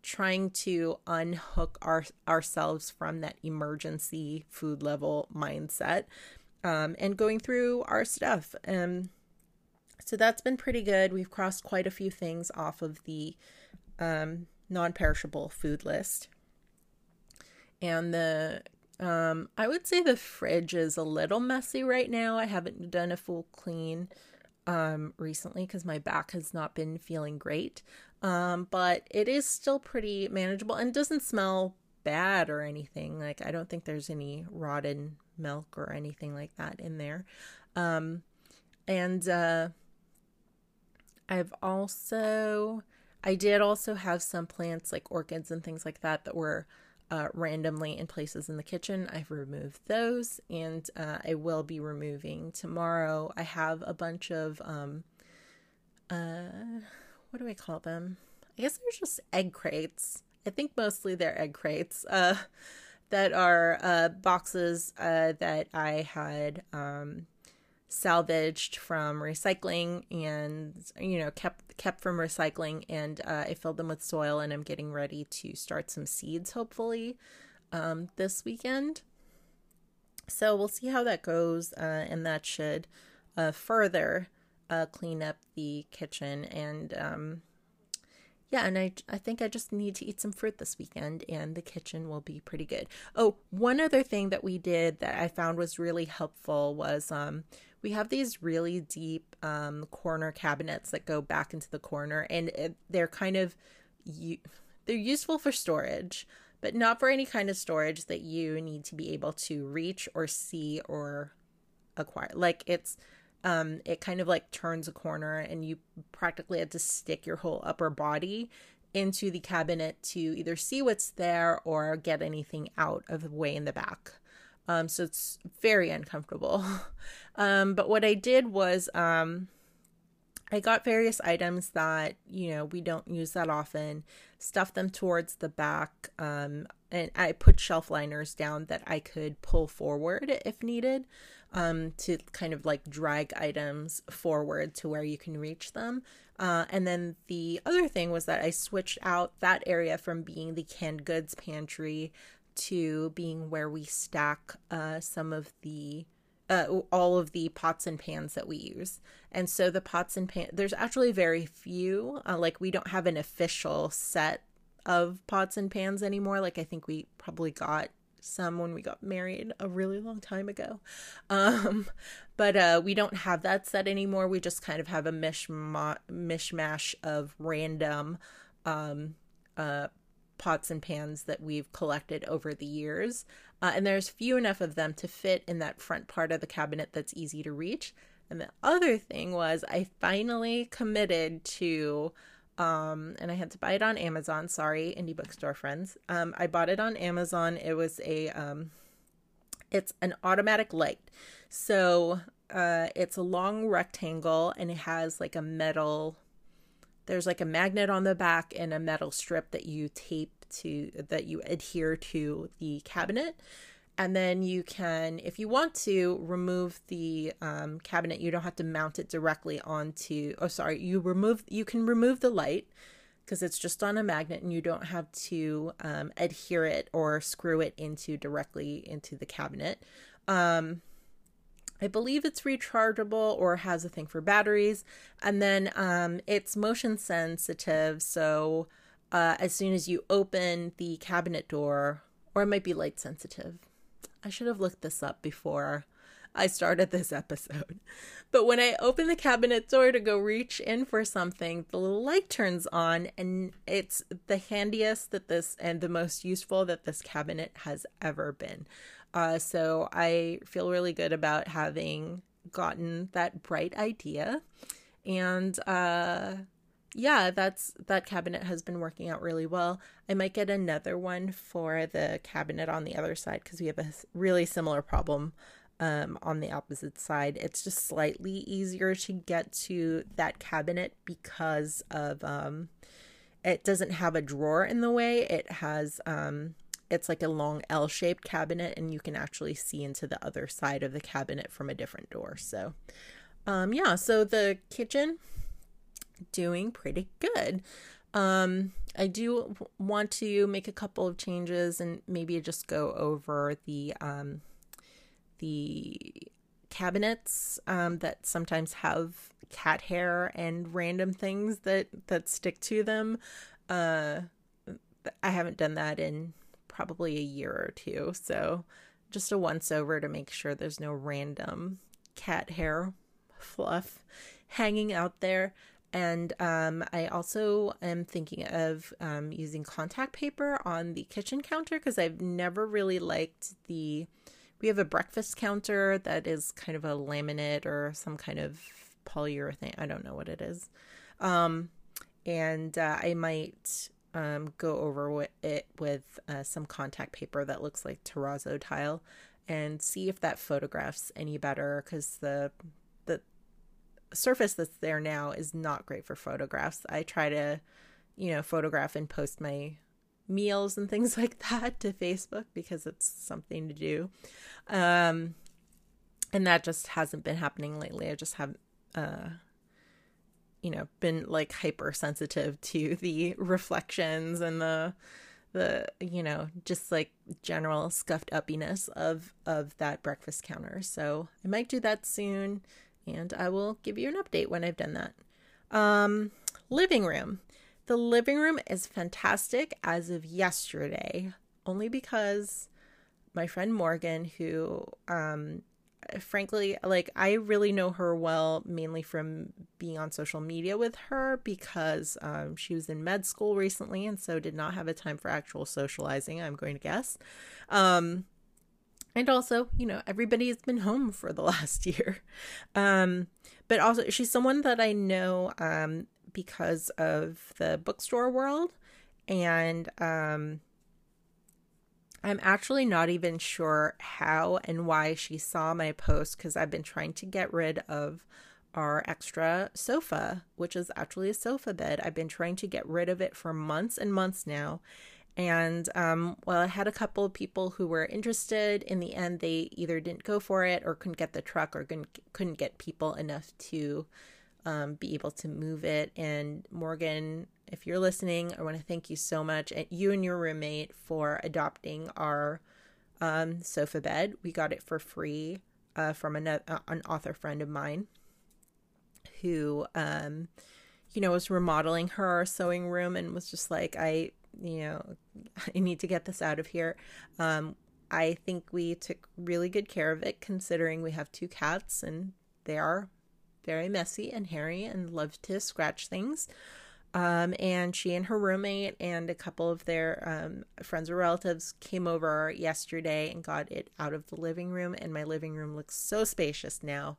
trying to unhook our, ourselves from that emergency food level mindset um, and going through our stuff. Um, so that's been pretty good. We've crossed quite a few things off of the um, non perishable food list. And the um, I would say the fridge is a little messy right now. I haven't done a full clean um, recently because my back has not been feeling great. Um, but it is still pretty manageable and doesn't smell bad or anything. Like I don't think there's any rotten milk or anything like that in there. Um, and uh, I've also I did also have some plants like orchids and things like that that were uh, randomly in places in the kitchen. I've removed those and uh, I will be removing tomorrow. I have a bunch of um, uh, what do I call them? I guess they're just egg crates. I think mostly they're egg crates uh, that are uh, boxes uh, that I had um, salvaged from recycling and you know kept kept from recycling and uh, I filled them with soil and I'm getting ready to start some seeds hopefully um, this weekend. So we'll see how that goes uh, and that should uh, further uh, clean up the kitchen and um, yeah, and I I think I just need to eat some fruit this weekend and the kitchen will be pretty good. Oh, one other thing that we did that I found was really helpful was um we have these really deep um corner cabinets that go back into the corner and it, they're kind of you they're useful for storage, but not for any kind of storage that you need to be able to reach or see or acquire. Like it's um, it kind of like turns a corner and you practically had to stick your whole upper body into the cabinet to either see what's there or get anything out of the way in the back. Um, so it's very uncomfortable. um, but what I did was um, I got various items that, you know, we don't use that often, stuffed them towards the back, um, and I put shelf liners down that I could pull forward if needed um, to kind of like drag items forward to where you can reach them. Uh, and then the other thing was that I switched out that area from being the canned goods pantry to being where we stack uh, some of the uh, all of the pots and pans that we use. And so the pots and pans, there's actually very few. Uh, like we don't have an official set of pots and pans anymore. Like I think we probably got some when we got married a really long time ago. Um, but uh, we don't have that set anymore. We just kind of have a mishma- mishmash of random um, uh, pots and pans that we've collected over the years. Uh, and there's few enough of them to fit in that front part of the cabinet that's easy to reach. And the other thing was, I finally committed to um, and I had to buy it on Amazon. Sorry, indie bookstore friends. Um, I bought it on Amazon. It was a, um, it's an automatic light. So uh, it's a long rectangle and it has like a metal, there's like a magnet on the back and a metal strip that you tape to, that you adhere to the cabinet and then you can if you want to remove the um, cabinet you don't have to mount it directly onto oh sorry you remove you can remove the light because it's just on a magnet and you don't have to um, adhere it or screw it into directly into the cabinet um, I believe it's rechargeable or has a thing for batteries. And then um, it's motion sensitive. So uh, as soon as you open the cabinet door, or it might be light sensitive. I should have looked this up before I started this episode. But when I open the cabinet door to go reach in for something, the light turns on, and it's the handiest that this and the most useful that this cabinet has ever been. Uh, so I feel really good about having gotten that bright idea. And uh, yeah, that's that cabinet has been working out really well. I might get another one for the cabinet on the other side because we have a really similar problem um, on the opposite side. It's just slightly easier to get to that cabinet because of um, it doesn't have a drawer in the way. It has um, it's like a long L-shaped cabinet, and you can actually see into the other side of the cabinet from a different door. So, um, yeah. So the kitchen doing pretty good. Um, I do want to make a couple of changes and maybe just go over the um, the cabinets um, that sometimes have cat hair and random things that that stick to them. Uh, I haven't done that in probably a year or two, so just a once over to make sure there's no random cat hair fluff hanging out there. And um, I also am thinking of um, using contact paper on the kitchen counter because I've never really liked the. We have a breakfast counter that is kind of a laminate or some kind of polyurethane. I don't know what it is. Um, and uh, I might um, go over it with uh, some contact paper that looks like terrazzo tile and see if that photographs any better because the surface that's there now is not great for photographs. I try to, you know, photograph and post my meals and things like that to Facebook because it's something to do. Um, and that just hasn't been happening lately. I just have, uh, you know, been like hypersensitive to the reflections and the, the you know just like general scuffed uppiness of of that breakfast counter so i might do that soon and I will give you an update when I've done that. Um, living room. The living room is fantastic as of yesterday, only because my friend Morgan, who, um, frankly, like I really know her well, mainly from being on social media with her because um, she was in med school recently and so did not have a time for actual socializing, I'm going to guess. Um, and also you know everybody has been home for the last year um but also she's someone that i know um because of the bookstore world and um I'm actually not even sure how and why she saw my post because I've been trying to get rid of our extra sofa, which is actually a sofa bed. I've been trying to get rid of it for months and months now. And um, well, I had a couple of people who were interested. In the end, they either didn't go for it or couldn't get the truck or couldn't, get people enough to um, be able to move it. And Morgan, if you're listening, I want to thank you so much, and you and your roommate, for adopting our um, sofa bed. We got it for free uh, from an, uh, an author friend of mine who, um, you know, was remodeling her sewing room and was just like, I, you know, I need to get this out of here. Um, I think we took really good care of it considering we have two cats and they are very messy and hairy and love to scratch things. Um, and she and her roommate and a couple of their um, friends or relatives came over yesterday and got it out of the living room. And my living room looks so spacious now.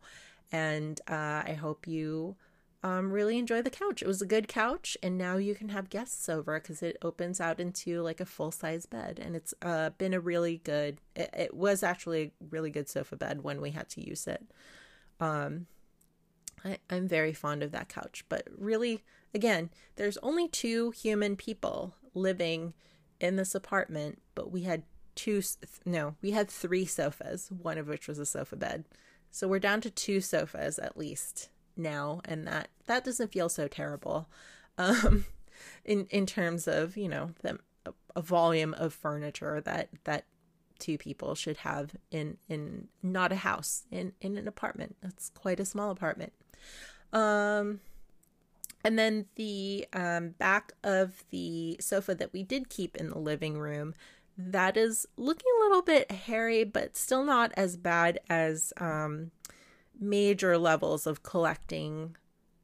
And uh, I hope you um, really enjoy the couch. It was a good couch, and now you can have guests over because it opens out into like a full size bed. And it's uh, been a really good, it, it, was actually a really good sofa bed when we had to use it. Um, I, I'm very fond of that couch, but really, again, there's only two human people living in this apartment, but we had two, no, we had three sofas, one of which was a sofa bed. So we're down to two sofas at least now, and that that doesn't feel so terrible, um, in in terms of you know the a, volume of furniture that that two people should have in in not a house in in an apartment. It's quite a small apartment. Um, and then the um, back of the sofa that we did keep in the living room, that is looking a little bit hairy, but still not as bad as um, major levels of collecting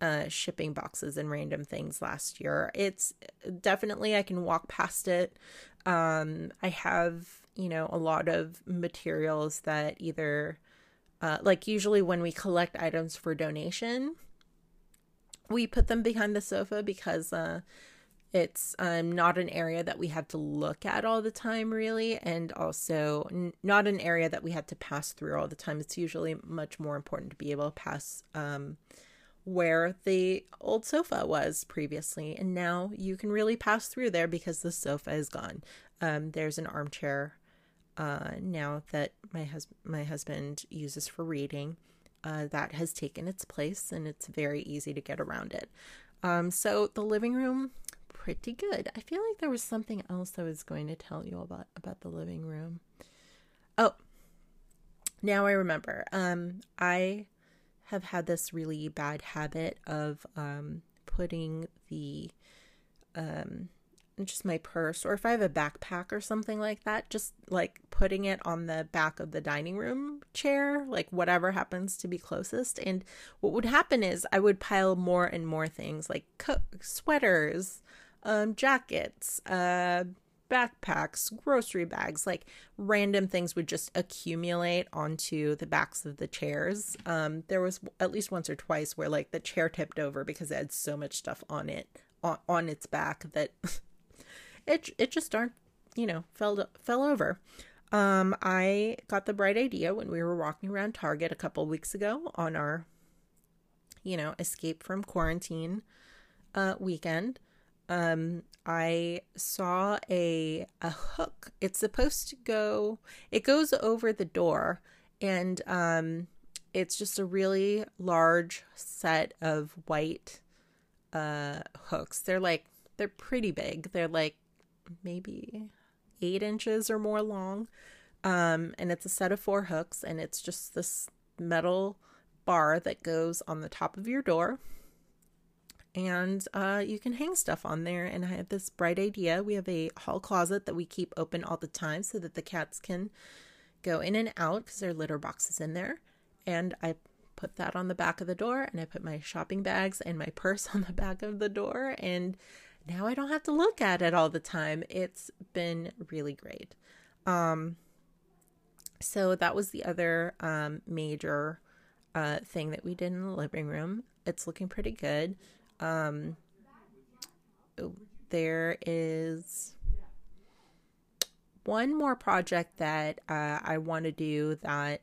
uh, shipping boxes and random things last year. It's definitely, I can walk past it. Um, I have, you know, a lot of materials that either, uh, like usually when we collect items for donation, we put them behind the sofa because uh, it's um, not an area that we have to look at all the time, really, and also n- not an area that we had to pass through all the time. It's usually much more important to be able to pass um, where the old sofa was previously, and now you can really pass through there because the sofa is gone. Um, there's an armchair uh, now that my hus- my husband uses for reading uh, that has taken its place and it's very easy to get around it. Um, so the living room, pretty good. I feel like there was something else I was going to tell you about about the living room. Oh, now I remember. Um, I have had this really bad habit of um, putting the um, just my purse or if I have a backpack or something like that, just like putting it on the back of the dining room chair, like whatever happens to be closest. And what would happen is I would pile more and more things like co- sweaters, um, jackets, uh, backpacks, grocery bags, like random things would just accumulate onto the backs of the chairs. Um, there was at least once or twice where like the chair tipped over because it had so much stuff on it on, on its back that it it just aren't you know fell fell over. Um, I got the bright idea when we were walking around Target a couple weeks ago on our, you know, escape from quarantine uh, weekend. Um, I saw a a hook. It's supposed to go. It goes over the door, and um, it's just a really large set of white uh hooks. They're like they're pretty big. They're like maybe eight inches or more long. Um, and it's a set of four hooks, and it's just this metal bar that goes on the top of your door. And uh, you can hang stuff on there. And I had this bright idea. We have a hall closet that we keep open all the time so that the cats can go in and out because there are litter boxes in there. And I put that on the back of the door, and I put my shopping bags and my purse on the back of the door. And now I don't have to look at it all the time. It's been really great. Um, so that was the other um, major uh, thing that we did in the living room. It's looking pretty good. Um, there is one more project that uh, I want to do that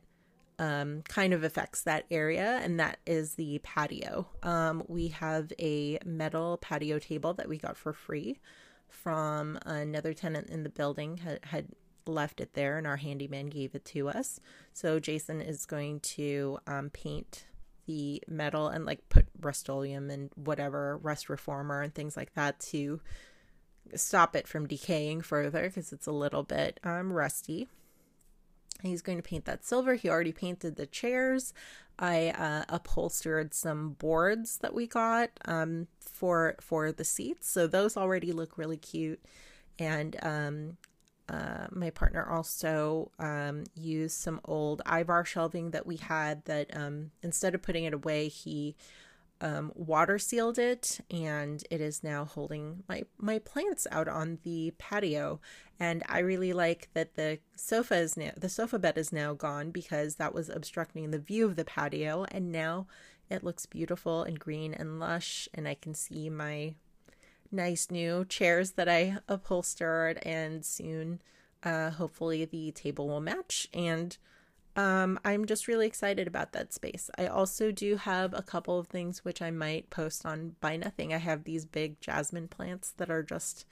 um, kind of affects that area, and that is the patio. Um, we have a metal patio table that we got for free from another tenant in the building had, had left it there, and our handyman gave it to us. So Jason is going to um, paint the metal and like put Rust-Oleum and whatever rust reformer and things like that to stop it from decaying further because it's a little bit um, rusty. He's going to paint that silver. He already painted the chairs. I uh, upholstered some boards that we got um, for for the seats, so those already look really cute. And um, uh, my partner also um, used some old Ivar shelving that we had that um, instead of putting it away, he um, water sealed it and it is now holding my, my plants out on the patio. And I really like that the sofa is now, the sofa bed is now gone because that was obstructing the view of the patio. And now it looks beautiful and green and lush. And I can see my nice new chairs that I upholstered, and soon, uh, hopefully, the table will match. And um, I'm just really excited about that space. I also do have a couple of things which I might post on Buy Nothing. I have these big jasmine plants that are just.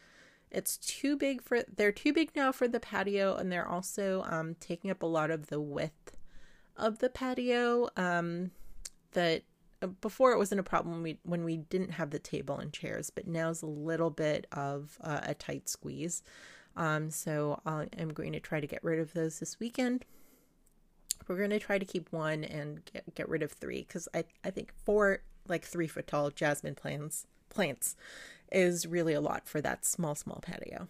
It's too big for they're too big now for the patio, and they're also um, taking up a lot of the width of the patio. Um, that before it wasn't a problem when we, when we didn't have the table and chairs, but now is a little bit of uh, a tight squeeze. Um, so i am going to try to get rid of those this weekend. We're going to try to keep one and get, get rid of three because I, I think four like three foot tall jasmine plants plants is really a lot for that small small patio.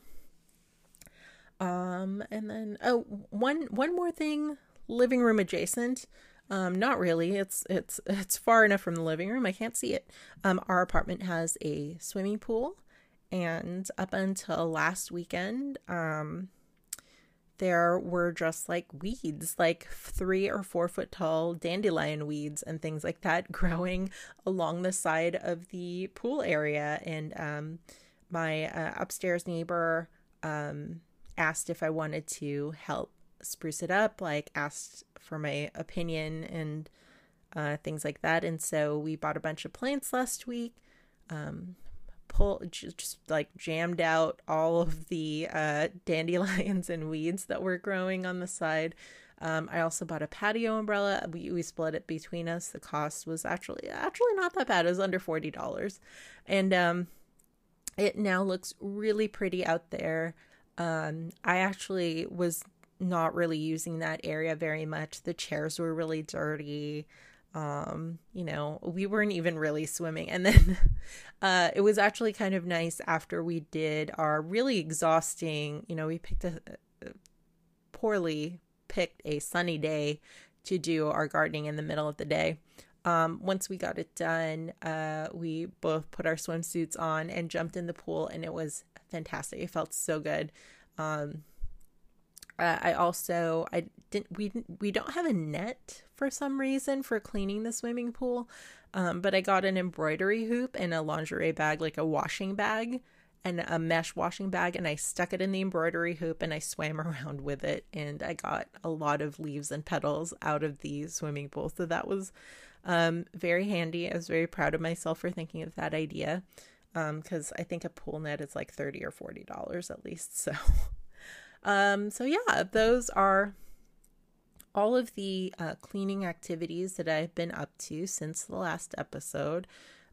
Um, and then oh one one more thing, living room adjacent. Um, not really. It's it's it's far enough from the living room. I can't see it. Um, our apartment has a swimming pool, and up until last weekend, um, there were just like weeds, like three or four foot tall dandelion weeds and things like that growing along the side of the pool area. And um, my uh, upstairs neighbor um, asked if I wanted to help spruce it up, like asked for my opinion and uh, things like that. And so we bought a bunch of plants last week. Um, pull just like jammed out all of the uh, dandelions and weeds that were growing on the side. Um, I also bought a patio umbrella. We, we split it between us. The cost was actually actually not that bad. It was under forty dollars, and um, it now looks really pretty out there. Um, I actually was not really using that area very much. The chairs were really dirty. Um, you know, we weren't even really swimming. And then uh, it was actually kind of nice after we did our really exhausting, you know, we picked a, a poorly picked a sunny day to do our gardening in the middle of the day. Um, once we got it done, uh, we both put our swimsuits on and jumped in the pool, and it was fantastic. It felt so good. Um, uh, I also I didn't we we don't have a net for some reason for cleaning the swimming pool, um, but I got an embroidery hoop and a lingerie bag, like a washing bag and a mesh washing bag, and I stuck it in the embroidery hoop and I swam around with it, and I got a lot of leaves and petals out of the swimming pool. So that was um, very handy. I was very proud of myself for thinking of that idea because um, I think a pool net is like thirty or forty dollars at least. So. Um, so yeah, those are all of the uh, cleaning activities that I've been up to since the last episode.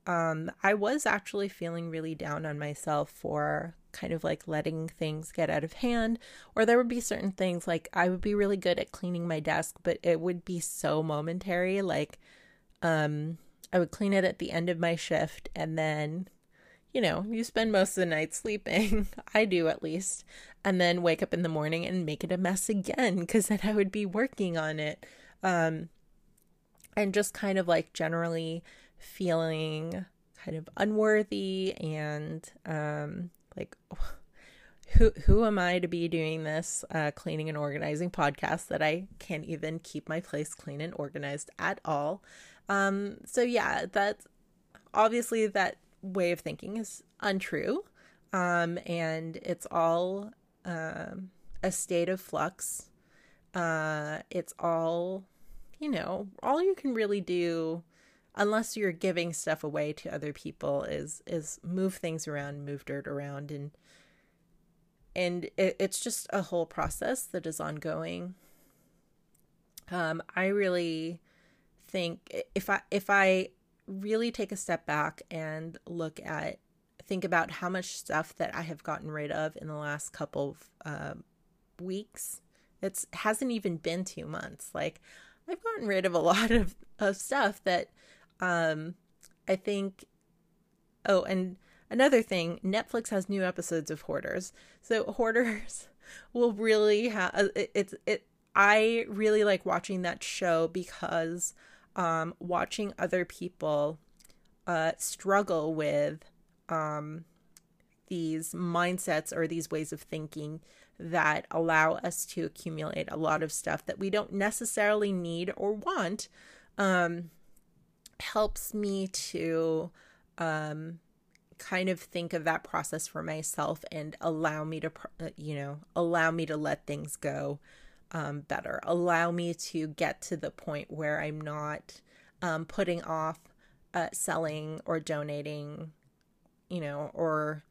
Um, I was actually feeling really down on myself for kind of like letting things get out of hand, or there would be certain things like I would be really good at cleaning my desk, but it would be so momentary. Like, um, I would clean it at the end of my shift and then you know, you spend most of the night sleeping. I do at least. And then wake up in the morning and make it a mess again because then I would be working on it. Um, and just kind of like generally feeling kind of unworthy and um, like, who who am I to be doing this uh, cleaning and organizing podcast that I can't even keep my place clean and organized at all? Um, so yeah, that's obviously that way of thinking is untrue. Um, and it's all um, a state of flux. Uh, it's all, you know, all you can really do unless you're giving stuff away to other people is is move things around move dirt around and and it, it's just a whole process that is ongoing um i really think if i if i really take a step back and look at think about how much stuff that i have gotten rid of in the last couple of uh, weeks it's hasn't even been two months like i've gotten rid of a lot of, of stuff that um, I think. Oh, and another thing, Netflix has new episodes of Hoarders. So Hoarders will really have uh, it, it's it. I really like watching that show because um, watching other people uh, struggle with um, these mindsets or these ways of thinking that allow us to accumulate a lot of stuff that we don't necessarily need or want um, helps me to um, kind of think of that process for myself and allow me to, uh, you know, allow me to let things go um, better. Allow me to get to the point where I'm not um, putting off uh, selling or donating, you know, or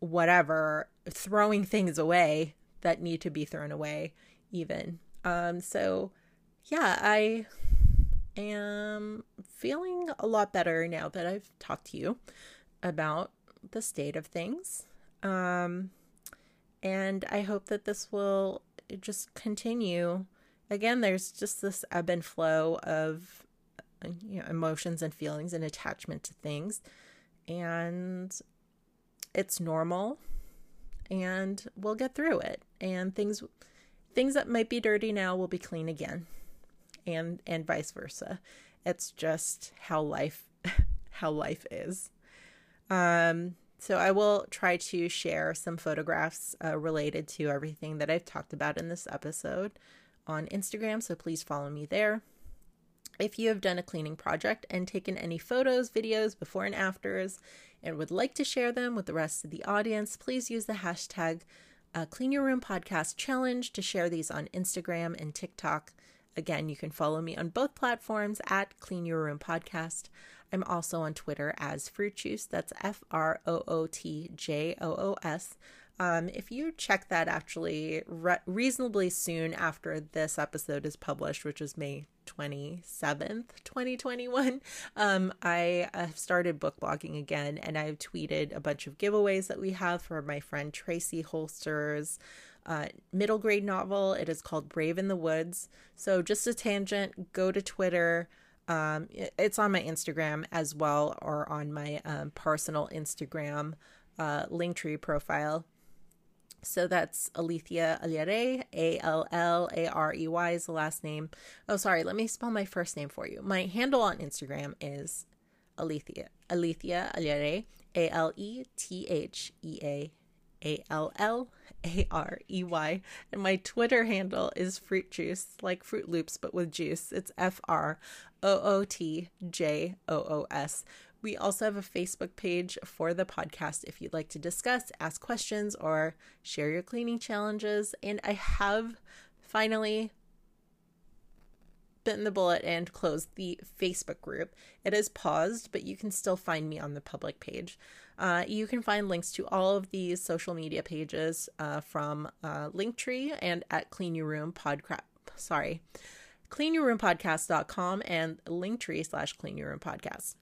whatever, throwing things away that need to be thrown away, even. Um, so, yeah, I am feeling a lot better now that I've talked to you about the state of things. Um, and I hope that this will just continue. Again, there's just this ebb and flow of you know, emotions and feelings and attachment to things. And it's normal and we'll get through it. And things things that might be dirty now will be clean again and and vice versa. It's just how life how life is. Um so I will try to share some photographs uh, related to everything that I've talked about in this episode on Instagram, so please follow me there. If you have done a cleaning project and taken any photos, videos, before and afters, and would like to share them with the rest of the audience, please use the hashtag uh, Clean Your Room Podcast Challenge to share these on Instagram and TikTok. Again, you can follow me on both platforms at Clean Your Room Podcast. I'm also on Twitter as Fruit Juice. That's F R O O T J O O S. Um, if you check that actually re- reasonably soon after this episode is published, which is May 27th, 2021, um, I have started book blogging again and I've tweeted a bunch of giveaways that we have for my friend Tracy Holczer's uh, middle grade novel. It is called Brave in the Woods. So, just a tangent, go to Twitter. Um, it's on my Instagram as well, or on my um, personal Instagram uh, Linktree profile. So that's Alethea Allarey, A L L A R E Y is the last name. Oh, sorry, let me spell my first name for you. My handle on Instagram is Alethea, Alethea Allarey, A L E T H E A A L L A R E Y. And my Twitter handle is Fruit Juice, like Fruit Loops, but with juice. It's F R O O T J O O S. We also have a Facebook page for the podcast if you'd like to discuss, ask questions, or share your cleaning challenges. And I have finally bitten the bullet and closed the Facebook group. It is paused, but you can still find me on the public page. Uh, you can find links to all of these social media pages uh, from uh, Linktree and at Clean Your Room Podcast. Sorry, cleanyourroompodcast.com and Linktree slash Clean Your Room Podcast.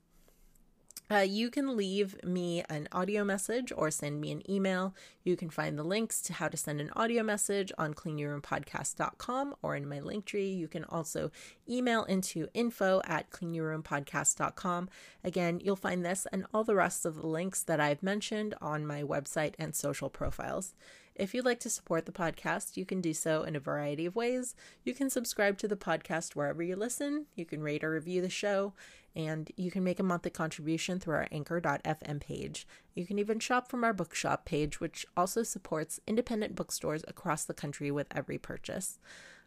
Uh, you can leave me an audio message or send me an email. You can find the links to how to send an audio message on cleanyourroompodcast.com or in my Linktree. You can also email into info at cleanyourroompodcast.com. Again, you'll find this and all the rest of the links that I've mentioned on my website and social profiles. If you'd like to support the podcast, you can do so in a variety of ways. You can subscribe to the podcast wherever you listen, you can rate or review the show, and you can make a monthly contribution through our anchor.fm page. You can even shop from our bookshop page, which also supports independent bookstores across the country with every purchase.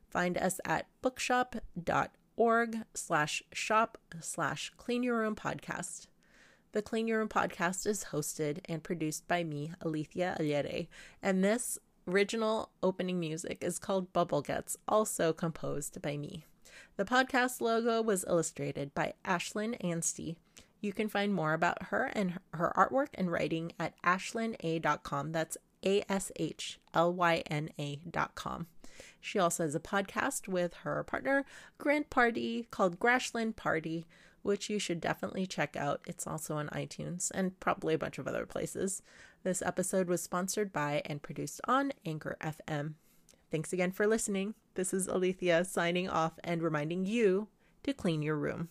Find us at bookshop.org slash shop slash clean your room podcast. The Clean Your Room podcast is hosted and produced by me, Alethea Allarey, and this original opening music is called Bubble Guts, also composed by me. The podcast logo was illustrated by Ashlyn Anstey. You can find more about her and her artwork and writing at ashlyna.com. That's A S H L Y N A.com. She also has a podcast with her partner, Grant Party, called Grashland Party, which you should definitely check out. It's also on iTunes and probably a bunch of other places. This episode was sponsored by and produced on Anchor FM. Thanks again for listening. This is Alethea signing off and reminding you to clean your room.